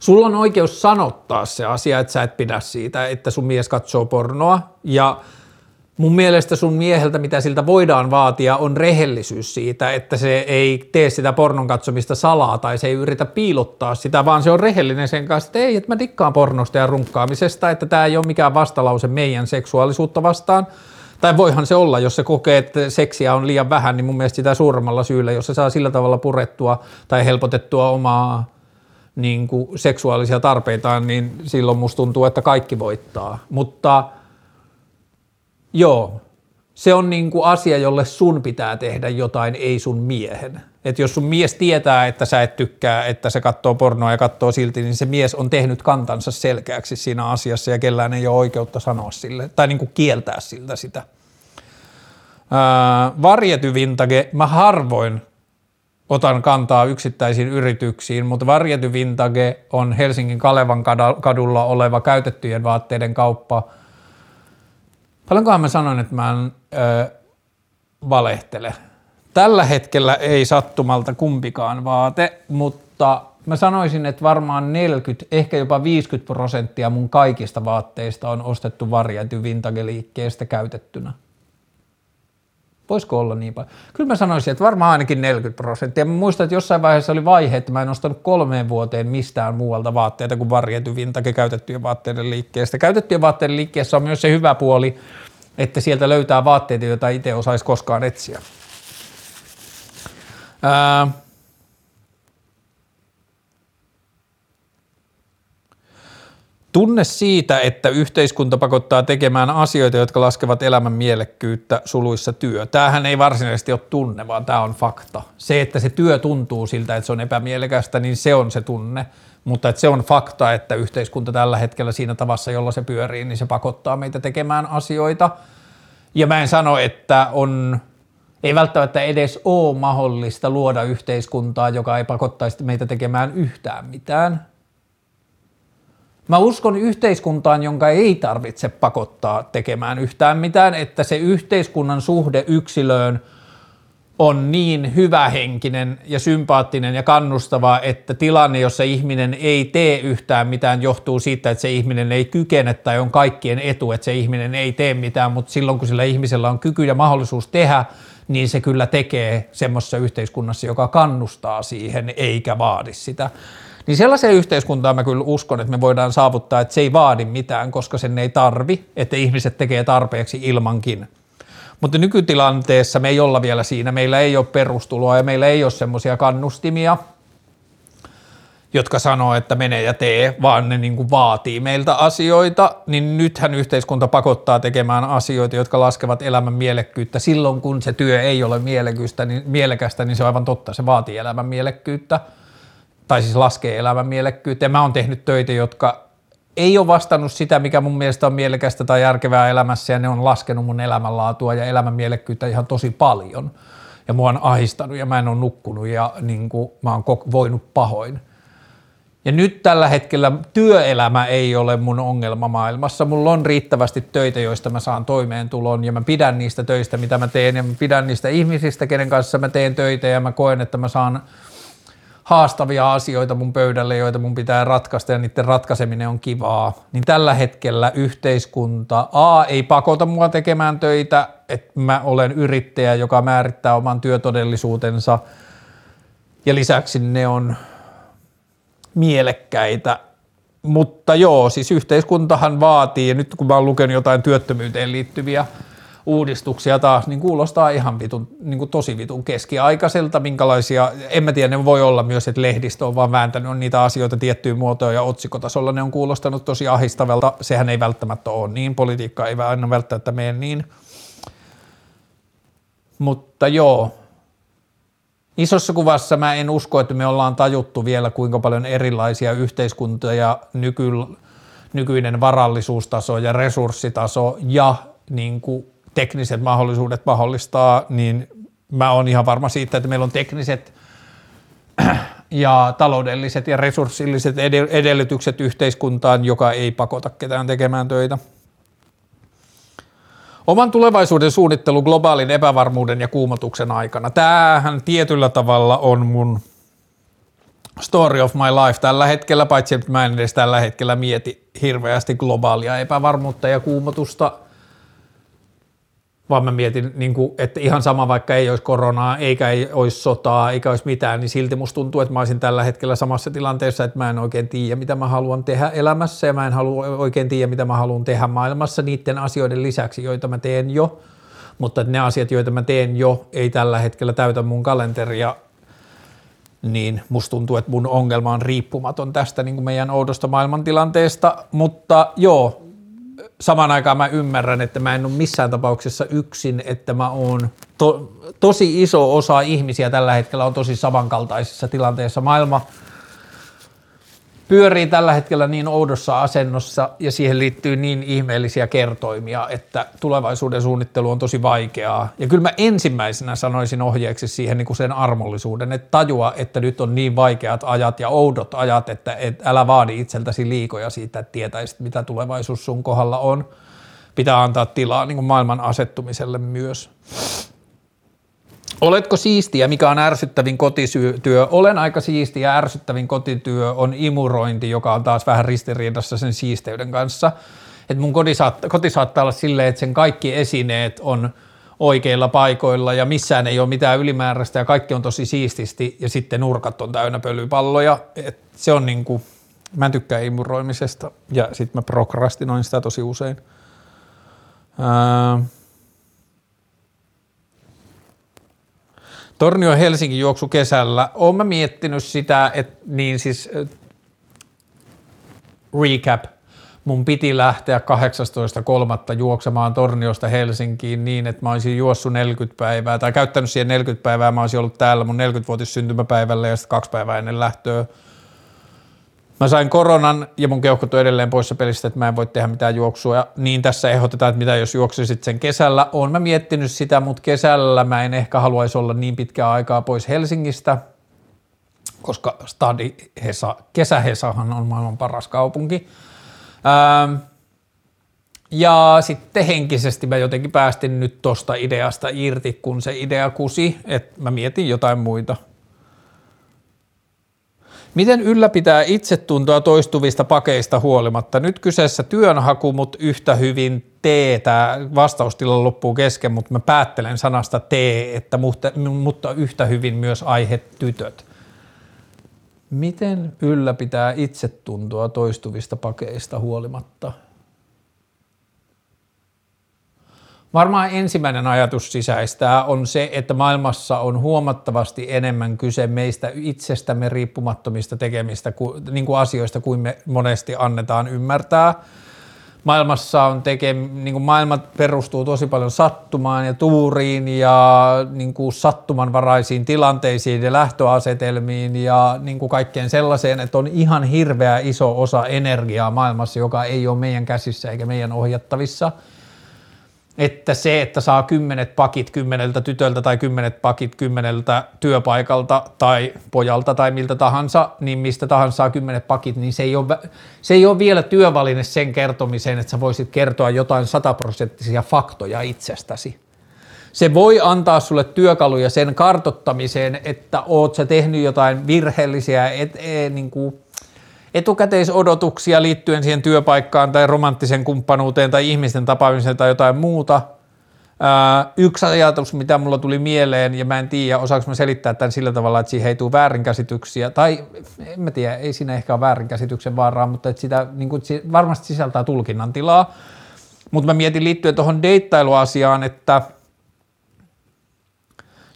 Sulla on oikeus sanottaa se asia, että sä et pidä siitä, että sun mies katsoo pornoa ja mun mielestä sun mieheltä, mitä siltä voidaan vaatia, on rehellisyys siitä, että se ei tee sitä pornon katsomista salaa tai se ei yritä piilottaa sitä, vaan se on rehellinen sen kanssa, että ei, että mä dikkaan pornosta ja runkkaamisesta, että tämä ei ole mikään vastalause meidän seksuaalisuutta vastaan. Tai voihan se olla, jos se kokee, että seksiä on liian vähän, niin mun mielestä sitä suuremmalla syyllä, jos se saa sillä tavalla purettua tai helpotettua omaa niin kuin seksuaalisia tarpeitaan, niin silloin musta tuntuu, että kaikki voittaa. Mutta joo, se on niin kuin asia, jolle sun pitää tehdä jotain, ei sun miehen. Et jos sun mies tietää, että sä et tykkää, että se katsoo pornoa ja katsoo silti, niin se mies on tehnyt kantansa selkeäksi siinä asiassa ja kellään ei ole oikeutta sanoa sille tai niin kuin kieltää siltä sitä. varjety vintage, mä harvoin otan kantaa yksittäisiin yrityksiin, mutta Varjety Vintage on Helsingin Kalevan kadulla oleva käytettyjen vaatteiden kauppa. Paljonkohan mä sanoin, että mä en ö, valehtele. Tällä hetkellä ei sattumalta kumpikaan vaate, mutta mä sanoisin, että varmaan 40, ehkä jopa 50 prosenttia mun kaikista vaatteista on ostettu Varjety Vintage-liikkeestä käytettynä. Voisiko olla niin paljon? Kyllä mä sanoisin, että varmaan ainakin 40 prosenttia. Mä muistan, että jossain vaiheessa oli vaihe, että mä en ostanut kolmeen vuoteen mistään muualta vaatteita kuin Varjety Vintage käytettyjen vaatteiden liikkeestä. Käytettyjen vaatteiden liikkeessä on myös se hyvä puoli, että sieltä löytää vaatteita, joita itse osaisi koskaan etsiä. Ää, Tunne siitä, että yhteiskunta pakottaa tekemään asioita, jotka laskevat elämän mielekkyyttä suluissa työ. Tämähän ei varsinaisesti ole tunne, vaan tämä on fakta. Se, että se työ tuntuu siltä, että se on epämielekästä, niin se on se tunne. Mutta että se on fakta, että yhteiskunta tällä hetkellä siinä tavassa, jolla se pyörii, niin se pakottaa meitä tekemään asioita. Ja mä en sano, että on, ei välttämättä edes ole mahdollista luoda yhteiskuntaa, joka ei pakottaisi meitä tekemään yhtään mitään Mä uskon yhteiskuntaan, jonka ei tarvitse pakottaa tekemään yhtään mitään, että se yhteiskunnan suhde yksilöön on niin hyvähenkinen ja sympaattinen ja kannustava, että tilanne, jossa ihminen ei tee yhtään mitään, johtuu siitä, että se ihminen ei kykene tai on kaikkien etu, että se ihminen ei tee mitään, mutta silloin kun sillä ihmisellä on kyky ja mahdollisuus tehdä, niin se kyllä tekee semmoisessa yhteiskunnassa, joka kannustaa siihen eikä vaadi sitä. Niin sellaiseen yhteiskuntaan mä kyllä uskon, että me voidaan saavuttaa, että se ei vaadi mitään, koska sen ei tarvi, että ihmiset tekee tarpeeksi ilmankin. Mutta nykytilanteessa me ei olla vielä siinä, meillä ei ole perustuloa ja meillä ei ole semmoisia kannustimia, jotka sanoo, että mene ja tee, vaan ne niin kuin vaatii meiltä asioita, niin nythän yhteiskunta pakottaa tekemään asioita, jotka laskevat elämän mielekkyyttä. Silloin kun se työ ei ole niin, mielekästä, niin se on aivan totta, se vaatii elämän mielekkyyttä tai siis laskee elämän mielekkyyteen. Mä oon tehnyt töitä, jotka ei ole vastannut sitä, mikä mun mielestä on mielekästä tai järkevää elämässä, ja ne on laskenut mun elämänlaatua ja elämän mielekkyyttä ihan tosi paljon. Ja mua on ahistanut ja mä en ole nukkunut ja niin kuin, mä oon voinut pahoin. Ja nyt tällä hetkellä työelämä ei ole mun ongelma maailmassa. Mulla on riittävästi töitä, joista mä saan toimeentulon ja mä pidän niistä töistä, mitä mä teen ja mä pidän niistä ihmisistä, kenen kanssa mä teen töitä ja mä koen, että mä saan haastavia asioita mun pöydälle, joita mun pitää ratkaista ja niiden ratkaiseminen on kivaa, niin tällä hetkellä yhteiskunta A ei pakota mua tekemään töitä, että mä olen yrittäjä, joka määrittää oman työtodellisuutensa ja lisäksi ne on mielekkäitä. Mutta joo, siis yhteiskuntahan vaatii, ja nyt kun mä oon lukenut jotain työttömyyteen liittyviä uudistuksia. Taas, niin kuulostaa ihan vitun, niin kuin tosi vitun keskiaikaiselta, minkälaisia, en mä tiedä, ne voi olla myös, että lehdistö on vaan vääntänyt niitä asioita tiettyyn muotoon ja otsikotasolla ne on kuulostanut tosi ahistavalta, sehän ei välttämättä ole niin, politiikka ei aina välttämättä mene niin, mutta joo, isossa kuvassa mä en usko, että me ollaan tajuttu vielä kuinka paljon erilaisia yhteiskuntia nyky, nykyinen varallisuustaso ja resurssitaso ja niin kuin tekniset mahdollisuudet mahdollistaa, niin mä oon ihan varma siitä, että meillä on tekniset ja taloudelliset ja resurssilliset edellytykset yhteiskuntaan, joka ei pakota ketään tekemään töitä. Oman tulevaisuuden suunnittelu globaalin epävarmuuden ja kuumotuksen aikana. Tämähän tietyllä tavalla on mun story of my life tällä hetkellä, paitsi että mä en edes tällä hetkellä mieti hirveästi globaalia epävarmuutta ja kuumotusta – vaan mä mietin, niin kuin, että ihan sama vaikka ei olisi koronaa, eikä ei olisi sotaa, eikä olisi mitään, niin silti musta tuntuu, että mä olisin tällä hetkellä samassa tilanteessa, että mä en oikein tiedä, mitä mä haluan tehdä elämässä ja mä en halua oikein tiedä, mitä mä haluan tehdä maailmassa niiden asioiden lisäksi, joita mä teen jo, mutta ne asiat, joita mä teen jo, ei tällä hetkellä täytä mun kalenteria, niin musta tuntuu, että mun ongelma on riippumaton tästä niin kuin meidän oudosta maailmantilanteesta, mutta joo, samaan aikaan mä ymmärrän, että mä en ole missään tapauksessa yksin, että mä oon to, tosi iso osa ihmisiä tällä hetkellä on tosi samankaltaisissa tilanteissa. Maailma pyörii tällä hetkellä niin oudossa asennossa ja siihen liittyy niin ihmeellisiä kertoimia, että tulevaisuuden suunnittelu on tosi vaikeaa. Ja kyllä mä ensimmäisenä sanoisin ohjeeksi siihen niin kuin sen armollisuuden, että tajua, että nyt on niin vaikeat ajat ja oudot ajat, että et älä vaadi itseltäsi liikoja siitä, että tietäisit mitä tulevaisuus sun kohdalla on. Pitää antaa tilaa niin kuin maailman asettumiselle myös. Oletko siistiä, mikä on ärsyttävin kotityö? Olen aika siisti ja ärsyttävin kotityö on imurointi, joka on taas vähän ristiriidassa sen siisteyden kanssa. Et mun koti saattaa, koti saattaa olla silleen, että sen kaikki esineet on oikeilla paikoilla ja missään ei ole mitään ylimääräistä ja kaikki on tosi siististi ja sitten nurkat on täynnä pölypalloja. Et se on niinku, mä en tykkää imuroimisesta ja sitten mä prokrastinoin sitä tosi usein. Öö, Tornio Helsinki juoksu kesällä. Olen mä miettinyt sitä, että niin siis recap. Mun piti lähteä 18.3. juoksemaan Torniosta Helsinkiin niin, että mä olisin juossut 40 päivää tai käyttänyt siihen 40 päivää. Mä olisin ollut täällä mun 40-vuotis syntymäpäivällä ja sitten kaksi päivää ennen lähtöä Mä sain koronan ja mun keuhkot on edelleen poissa pelistä, että mä en voi tehdä mitään juoksua. Niin tässä ehdotetaan, että mitä jos juoksisit sen kesällä. Oon mä miettinyt sitä, mutta kesällä mä en ehkä haluaisi olla niin pitkää aikaa pois Helsingistä, koska Stadi Hesa, kesähesahan on maailman paras kaupunki. Ähm, ja sitten henkisesti mä jotenkin päästin nyt tosta ideasta irti, kun se idea kusi, että mä mietin jotain muita – Miten ylläpitää itsetuntoa toistuvista pakeista huolimatta? Nyt kyseessä työnhaku, mutta yhtä hyvin tee. Tämä vastaustila loppuu kesken, mutta mä päättelen sanasta tee, että mutta, mutta yhtä hyvin myös aihe tytöt. Miten ylläpitää itsetuntoa toistuvista pakeista huolimatta? Varmaan ensimmäinen ajatus sisäistää on se, että maailmassa on huomattavasti enemmän kyse meistä itsestämme riippumattomista tekemistä niin kuin asioista kuin me monesti annetaan ymmärtää. Maailmassa on teke, niin kuin maailma perustuu tosi paljon sattumaan ja tuuriin ja niin kuin sattumanvaraisiin tilanteisiin ja lähtöasetelmiin ja niin kuin kaikkeen sellaiseen, että on ihan hirveä iso osa energiaa maailmassa, joka ei ole meidän käsissä eikä meidän ohjattavissa – että se, että saa kymmenet pakit kymmeneltä tytöltä tai kymmenet pakit kymmeneltä työpaikalta tai pojalta tai miltä tahansa, niin mistä tahansa saa kymmenet pakit, niin se ei ole, se ei ole vielä työvaline sen kertomiseen, että sä voisit kertoa jotain sataprosenttisia faktoja itsestäsi. Se voi antaa sulle työkaluja sen kartottamiseen, että oot sä tehnyt jotain virheellisiä, et, et, niin kuin, etukäteisodotuksia liittyen siihen työpaikkaan tai romanttiseen kumppanuuteen tai ihmisten tapaamiseen tai jotain muuta. yksi ajatus, mitä mulla tuli mieleen, ja mä en tiedä, osaanko mä selittää tämän sillä tavalla, että siihen ei tule väärinkäsityksiä, tai en mä tiedä, ei siinä ehkä ole väärinkäsityksen vaaraa, mutta että sitä niin kuin, varmasti sisältää tulkinnan tilaa. Mutta mä mietin liittyen tuohon deittailuasiaan, että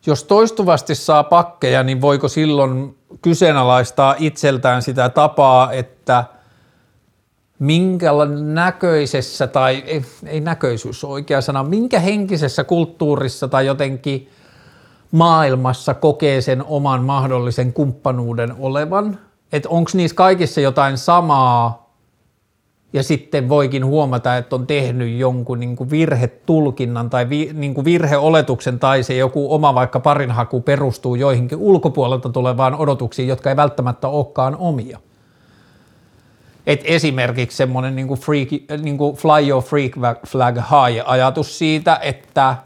jos toistuvasti saa pakkeja, niin voiko silloin kyseenalaistaa itseltään sitä tapaa, että minkä näköisessä tai ei, ei näköisyys oikea sana, minkä henkisessä kulttuurissa tai jotenkin maailmassa kokee sen oman mahdollisen kumppanuuden olevan, että onko niissä kaikissa jotain samaa ja sitten voikin huomata, että on tehnyt jonkun niin kuin virhetulkinnan tai vi, niin kuin virheoletuksen tai se joku oma vaikka parinhaku perustuu joihinkin ulkopuolelta tulevaan odotuksiin, jotka ei välttämättä olekaan omia. Et esimerkiksi semmoinen niin niin fly your freak flag high ajatus siitä, että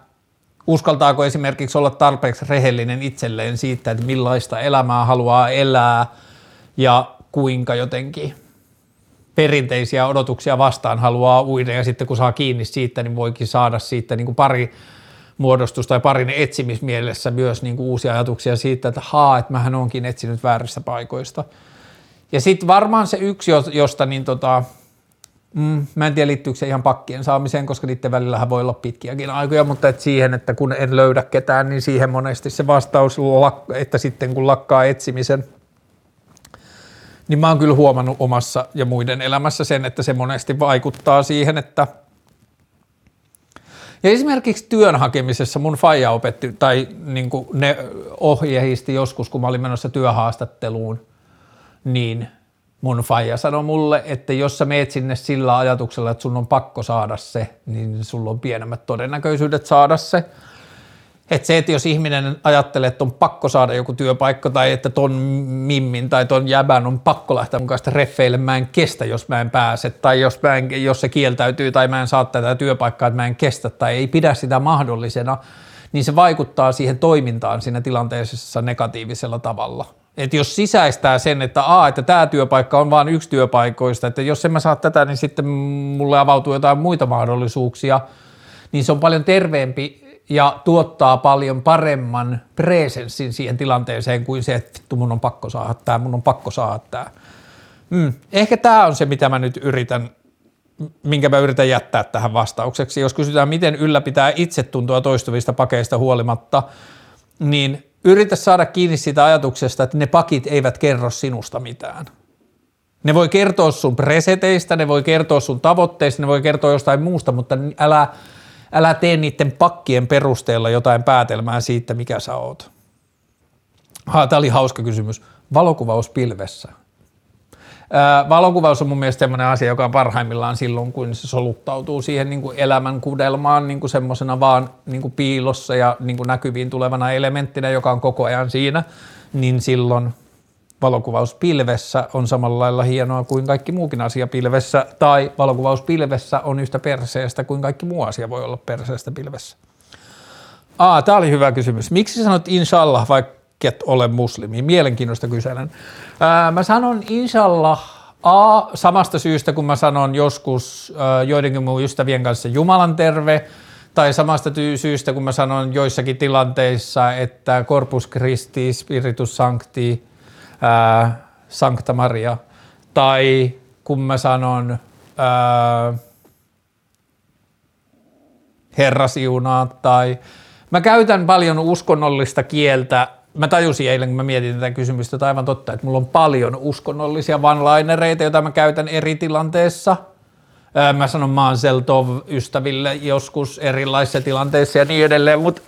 uskaltaako esimerkiksi olla tarpeeksi rehellinen itselleen siitä, että millaista elämää haluaa elää ja kuinka jotenkin perinteisiä odotuksia vastaan haluaa uida ja sitten kun saa kiinni siitä, niin voikin saada siitä niin kuin pari muodostus tai parin etsimismielessä myös niin kuin uusia ajatuksia siitä, että haa, että mähän onkin etsinyt vääristä paikoista. Ja sitten varmaan se yksi, josta niin tota, mm, mä en tiedä liittyykö se ihan pakkien saamiseen, koska niiden välillähän voi olla pitkiäkin aikoja, mutta et siihen, että kun en löydä ketään, niin siihen monesti se vastaus, että sitten kun lakkaa etsimisen – niin mä oon kyllä huomannut omassa ja muiden elämässä sen, että se monesti vaikuttaa siihen, että ja esimerkiksi työn hakemisessa mun faija opetti, tai niin ne ohjeisti joskus, kun mä olin menossa työhaastatteluun, niin mun faija sanoi mulle, että jos sä meet sinne sillä ajatuksella, että sun on pakko saada se, niin sulla on pienemmät todennäköisyydet saada se. Että se, että jos ihminen ajattelee, että on pakko saada joku työpaikka tai että ton mimmin tai ton jäbän on pakko lähteä mukaan reffeille, mä en kestä, jos mä en pääse tai jos, mä en, jos se kieltäytyy tai mä en saa tätä työpaikkaa, että mä en kestä tai ei pidä sitä mahdollisena, niin se vaikuttaa siihen toimintaan siinä tilanteessa negatiivisella tavalla. Että jos sisäistää sen, että a, että tämä työpaikka on vain yksi työpaikoista, että jos en mä saa tätä, niin sitten mulle avautuu jotain muita mahdollisuuksia, niin se on paljon terveempi ja tuottaa paljon paremman presenssin siihen tilanteeseen kuin se, että mun on pakko saada tämä, mun on pakko saada tämä. Mm. Ehkä tämä on se, mitä mä nyt yritän, minkä mä yritän jättää tähän vastaukseksi. Jos kysytään, miten ylläpitää itsetuntoa toistuvista pakeista huolimatta, niin yritä saada kiinni siitä ajatuksesta, että ne pakit eivät kerro sinusta mitään. Ne voi kertoa sun preseteistä, ne voi kertoa sun tavoitteista, ne voi kertoa jostain muusta, mutta älä älä tee niiden pakkien perusteella jotain päätelmää siitä, mikä sä oot. Ha, tämä oli hauska kysymys. Valokuvaus pilvessä. Ää, valokuvaus on mun mielestä sellainen asia, joka on parhaimmillaan silloin, kun se soluttautuu siihen niin kuin elämän kudelmaan niin kuin semmoisena vaan niin kuin piilossa ja niin kuin näkyviin tulevana elementtinä, joka on koko ajan siinä, niin silloin valokuvaus pilvessä on samalla lailla hienoa kuin kaikki muukin asia pilvessä, tai valokuvaus pilvessä on yhtä perseestä kuin kaikki muu asia voi olla perseestä pilvessä. Aa, tämä oli hyvä kysymys. Miksi sanot inshallah, vaikka et ole muslimi? Mielenkiintoista kyselen. Ää, mä sanon inshallah A, samasta syystä, kun mä sanon joskus ää, joidenkin mun ystävien kanssa Jumalan terve, tai samasta syystä, kun mä sanon joissakin tilanteissa, että Corpus Christi, Spiritus Sancti, ää, Sankta Maria, tai kun mä sanon ää, Herra siunaa, tai mä käytän paljon uskonnollista kieltä. Mä tajusin eilen, kun mä mietin tätä kysymystä, että aivan totta, että mulla on paljon uskonnollisia vanlainereita, joita mä käytän eri tilanteessa. Mä sanon Maanseltov ystäville joskus erilaisissa tilanteissa ja niin edelleen, mutta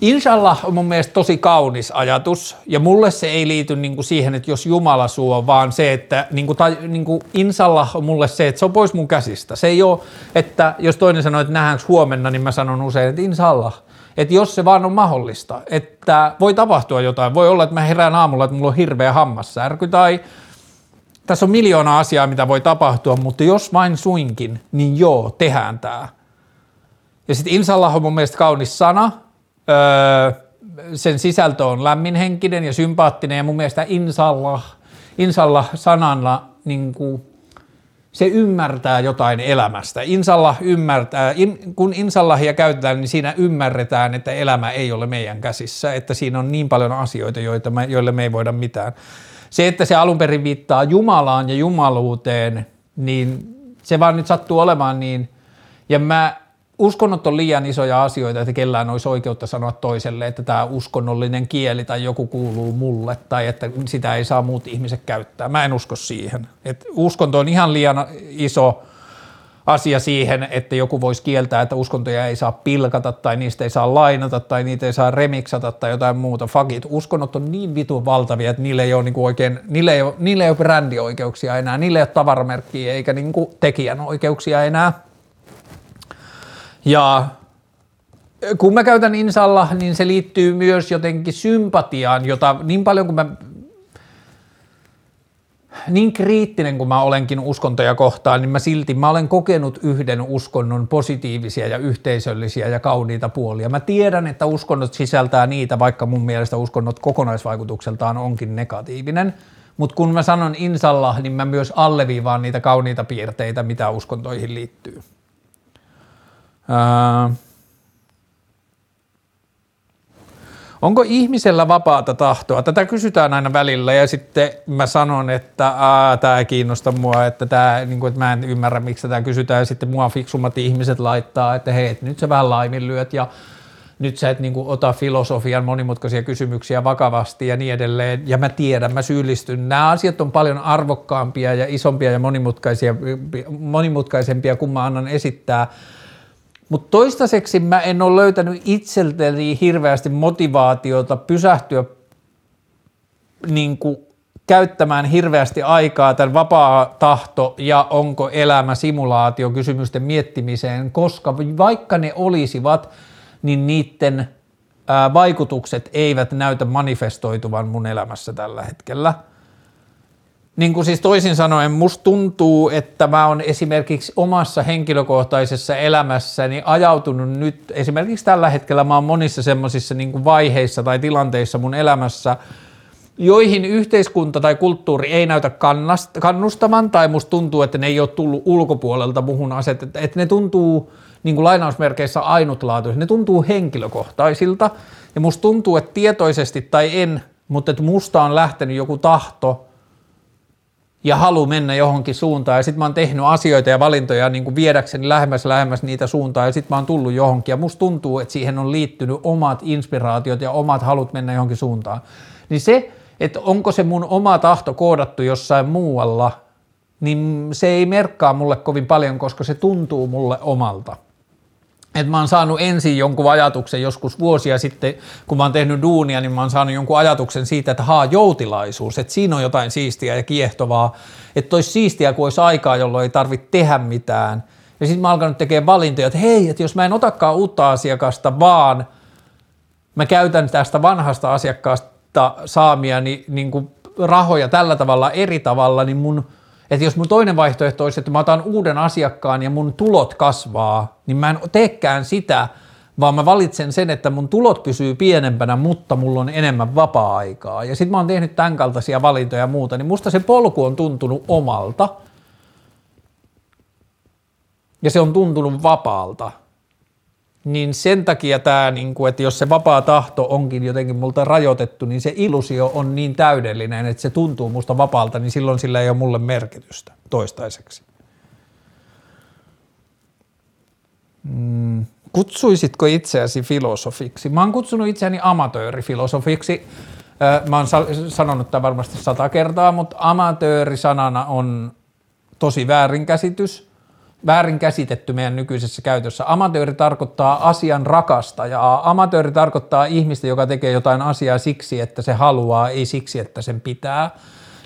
Inshallah on mun mielestä tosi kaunis ajatus, ja mulle se ei liity niinku siihen, että jos Jumala suo, vaan se, että niinku, tai, niinku, inshallah on mulle se, että se on pois mun käsistä. Se ei ole, että jos toinen sanoo, että nähdäänkö huomenna, niin mä sanon usein, että inshallah. Että jos se vaan on mahdollista, että voi tapahtua jotain, voi olla, että mä herään aamulla, että mulla on hirveä hammassärky, tai tässä on miljoona asiaa, mitä voi tapahtua, mutta jos vain suinkin, niin joo, tehdään tämä. Ja sitten inshallah on mun mielestä kaunis sana, Öö, sen sisältö on lämminhenkinen ja sympaattinen ja mun mielestä inshallah, inshallah sanalla niin kuin, se ymmärtää jotain elämästä. Inshallah ymmärtää, in, kun insallahia käytetään, niin siinä ymmärretään, että elämä ei ole meidän käsissä, että siinä on niin paljon asioita, joita me, joille me ei voida mitään. Se, että se alun perin viittaa Jumalaan ja jumaluuteen, niin se vaan nyt sattuu olemaan niin Ja mä uskonnot on liian isoja asioita, että kellään olisi oikeutta sanoa toiselle, että tämä uskonnollinen kieli tai joku kuuluu mulle tai että sitä ei saa muut ihmiset käyttää. Mä en usko siihen. Et uskonto on ihan liian iso asia siihen, että joku voisi kieltää, että uskontoja ei saa pilkata tai niistä ei saa lainata tai niitä ei saa remiksata tai jotain muuta. Fakit, uskonnot on niin vitun valtavia, että niille ei ole niinku oikein, niille ei ole, niille ei ole brändioikeuksia enää, niille ei ole tavaramerkkiä eikä niinku tekijänoikeuksia enää. Ja kun mä käytän insalla, niin se liittyy myös jotenkin sympatiaan, jota niin paljon kuin mä niin kriittinen kuin mä olenkin uskontoja kohtaan, niin mä silti mä olen kokenut yhden uskonnon positiivisia ja yhteisöllisiä ja kauniita puolia. Mä tiedän, että uskonnot sisältää niitä, vaikka mun mielestä uskonnot kokonaisvaikutukseltaan onkin negatiivinen. Mutta kun mä sanon insalla, niin mä myös alleviivaan niitä kauniita piirteitä, mitä uskontoihin liittyy. Onko ihmisellä vapaata tahtoa? Tätä kysytään aina välillä ja sitten mä sanon, että tämä ei kiinnosta mua, että, tää, niin kuin, että mä en ymmärrä, miksi tätä kysytään ja sitten mua fiksummat ihmiset laittaa, että hei, että nyt sä vähän laiminlyöt ja nyt sä et niin kuin, ota filosofian monimutkaisia kysymyksiä vakavasti ja niin edelleen. Ja mä tiedän, mä syyllistyn. Nämä asiat on paljon arvokkaampia ja isompia ja monimutkaisia, monimutkaisempia, kun mä annan esittää – mutta toistaiseksi mä en ole löytänyt itseltäni hirveästi motivaatiota pysähtyä niin kuin, käyttämään hirveästi aikaa tämän vapaa tahto ja onko elämä simulaatio kysymysten miettimiseen, koska vaikka ne olisivat, niin niiden vaikutukset eivät näytä manifestoituvan mun elämässä tällä hetkellä – niin kuin siis toisin sanoen, musta tuntuu, että mä oon esimerkiksi omassa henkilökohtaisessa elämässäni ajautunut nyt, esimerkiksi tällä hetkellä mä oon monissa semmoisissa niin vaiheissa tai tilanteissa mun elämässä, joihin yhteiskunta tai kulttuuri ei näytä kannustavan tai musta tuntuu, että ne ei ole tullut ulkopuolelta muhun aset, että ne tuntuu niin kuin lainausmerkeissä ainutlaatuisilta, ne tuntuu henkilökohtaisilta. Ja musta tuntuu, että tietoisesti tai en, mutta että musta on lähtenyt joku tahto – ja halu mennä johonkin suuntaan. Ja sitten mä oon tehnyt asioita ja valintoja niin kuin viedäkseni lähemmäs lähemmäs niitä suuntaan. Ja sitten mä oon tullut johonkin. Ja musta tuntuu, että siihen on liittynyt omat inspiraatiot ja omat halut mennä johonkin suuntaan. Niin se, että onko se mun oma tahto koodattu jossain muualla, niin se ei merkkaa mulle kovin paljon, koska se tuntuu mulle omalta että mä oon saanut ensin jonkun ajatuksen joskus vuosia sitten, kun mä oon tehnyt duunia, niin mä oon saanut jonkun ajatuksen siitä, että haa, joutilaisuus, että siinä on jotain siistiä ja kiehtovaa, että olisi siistiä, kun olisi aikaa, jolloin ei tarvitse tehdä mitään. Ja sitten mä oon alkanut tekemään valintoja, että hei, että jos mä en otakaan uutta asiakasta, vaan mä käytän tästä vanhasta asiakkaasta saamia niin, niin kuin rahoja tällä tavalla eri tavalla, niin mun – että jos mun toinen vaihtoehto olisi, että mä otan uuden asiakkaan ja mun tulot kasvaa, niin mä en teekään sitä, vaan mä valitsen sen, että mun tulot pysyy pienempänä, mutta mulla on enemmän vapaa-aikaa. Ja sitten mä oon tehnyt tämän kaltaisia valintoja ja muuta, niin musta se polku on tuntunut omalta. Ja se on tuntunut vapaalta niin sen takia tämä, niin kuin, että jos se vapaa tahto onkin jotenkin multa rajoitettu, niin se illusio on niin täydellinen, että se tuntuu musta vapaalta, niin silloin sillä ei ole mulle merkitystä toistaiseksi. Mm. Kutsuisitko itseäsi filosofiksi? Mä oon kutsunut itseäni amatöörifilosofiksi. Mä oon sanonut tämän varmasti sata kertaa, mutta amatöörisanana on tosi väärinkäsitys väärin käsitetty meidän nykyisessä käytössä. Amatööri tarkoittaa asian rakastajaa. Amatööri tarkoittaa ihmistä, joka tekee jotain asiaa siksi, että se haluaa, ei siksi, että sen pitää.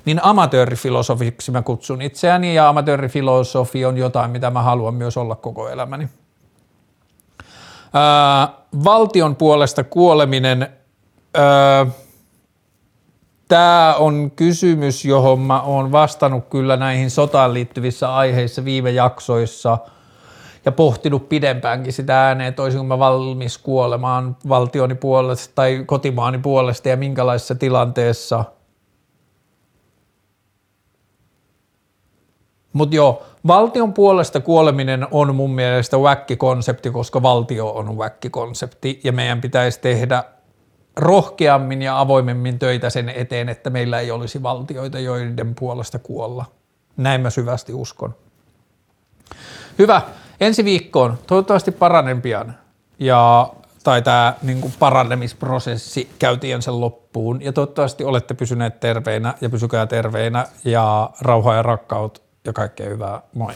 Niin amatöörifilosofiksi mä kutsun itseäni ja amatöörifilosofi on jotain, mitä mä haluan myös olla koko elämäni. Ää, valtion puolesta kuoleminen... Ää, Tämä on kysymys, johon mä oon vastannut kyllä näihin sotaan liittyvissä aiheissa viime jaksoissa ja pohtinut pidempäänkin sitä ääneen, että olisinko mä valmis kuolemaan valtioni puolesta tai kotimaani puolesta ja minkälaisessa tilanteessa. Mutta joo, valtion puolesta kuoleminen on mun mielestä konsepti, koska valtio on konsepti ja meidän pitäisi tehdä rohkeammin ja avoimemmin töitä sen eteen, että meillä ei olisi valtioita, joiden puolesta kuolla. Näin mä syvästi uskon. Hyvä. ensi viikkoon toivottavasti paranen pian ja tai tämä niin paranemisprosessi käytiin sen loppuun ja toivottavasti olette pysyneet terveinä ja pysykää terveinä ja rauhaa ja rakkaut ja kaikkea hyvää. Moi!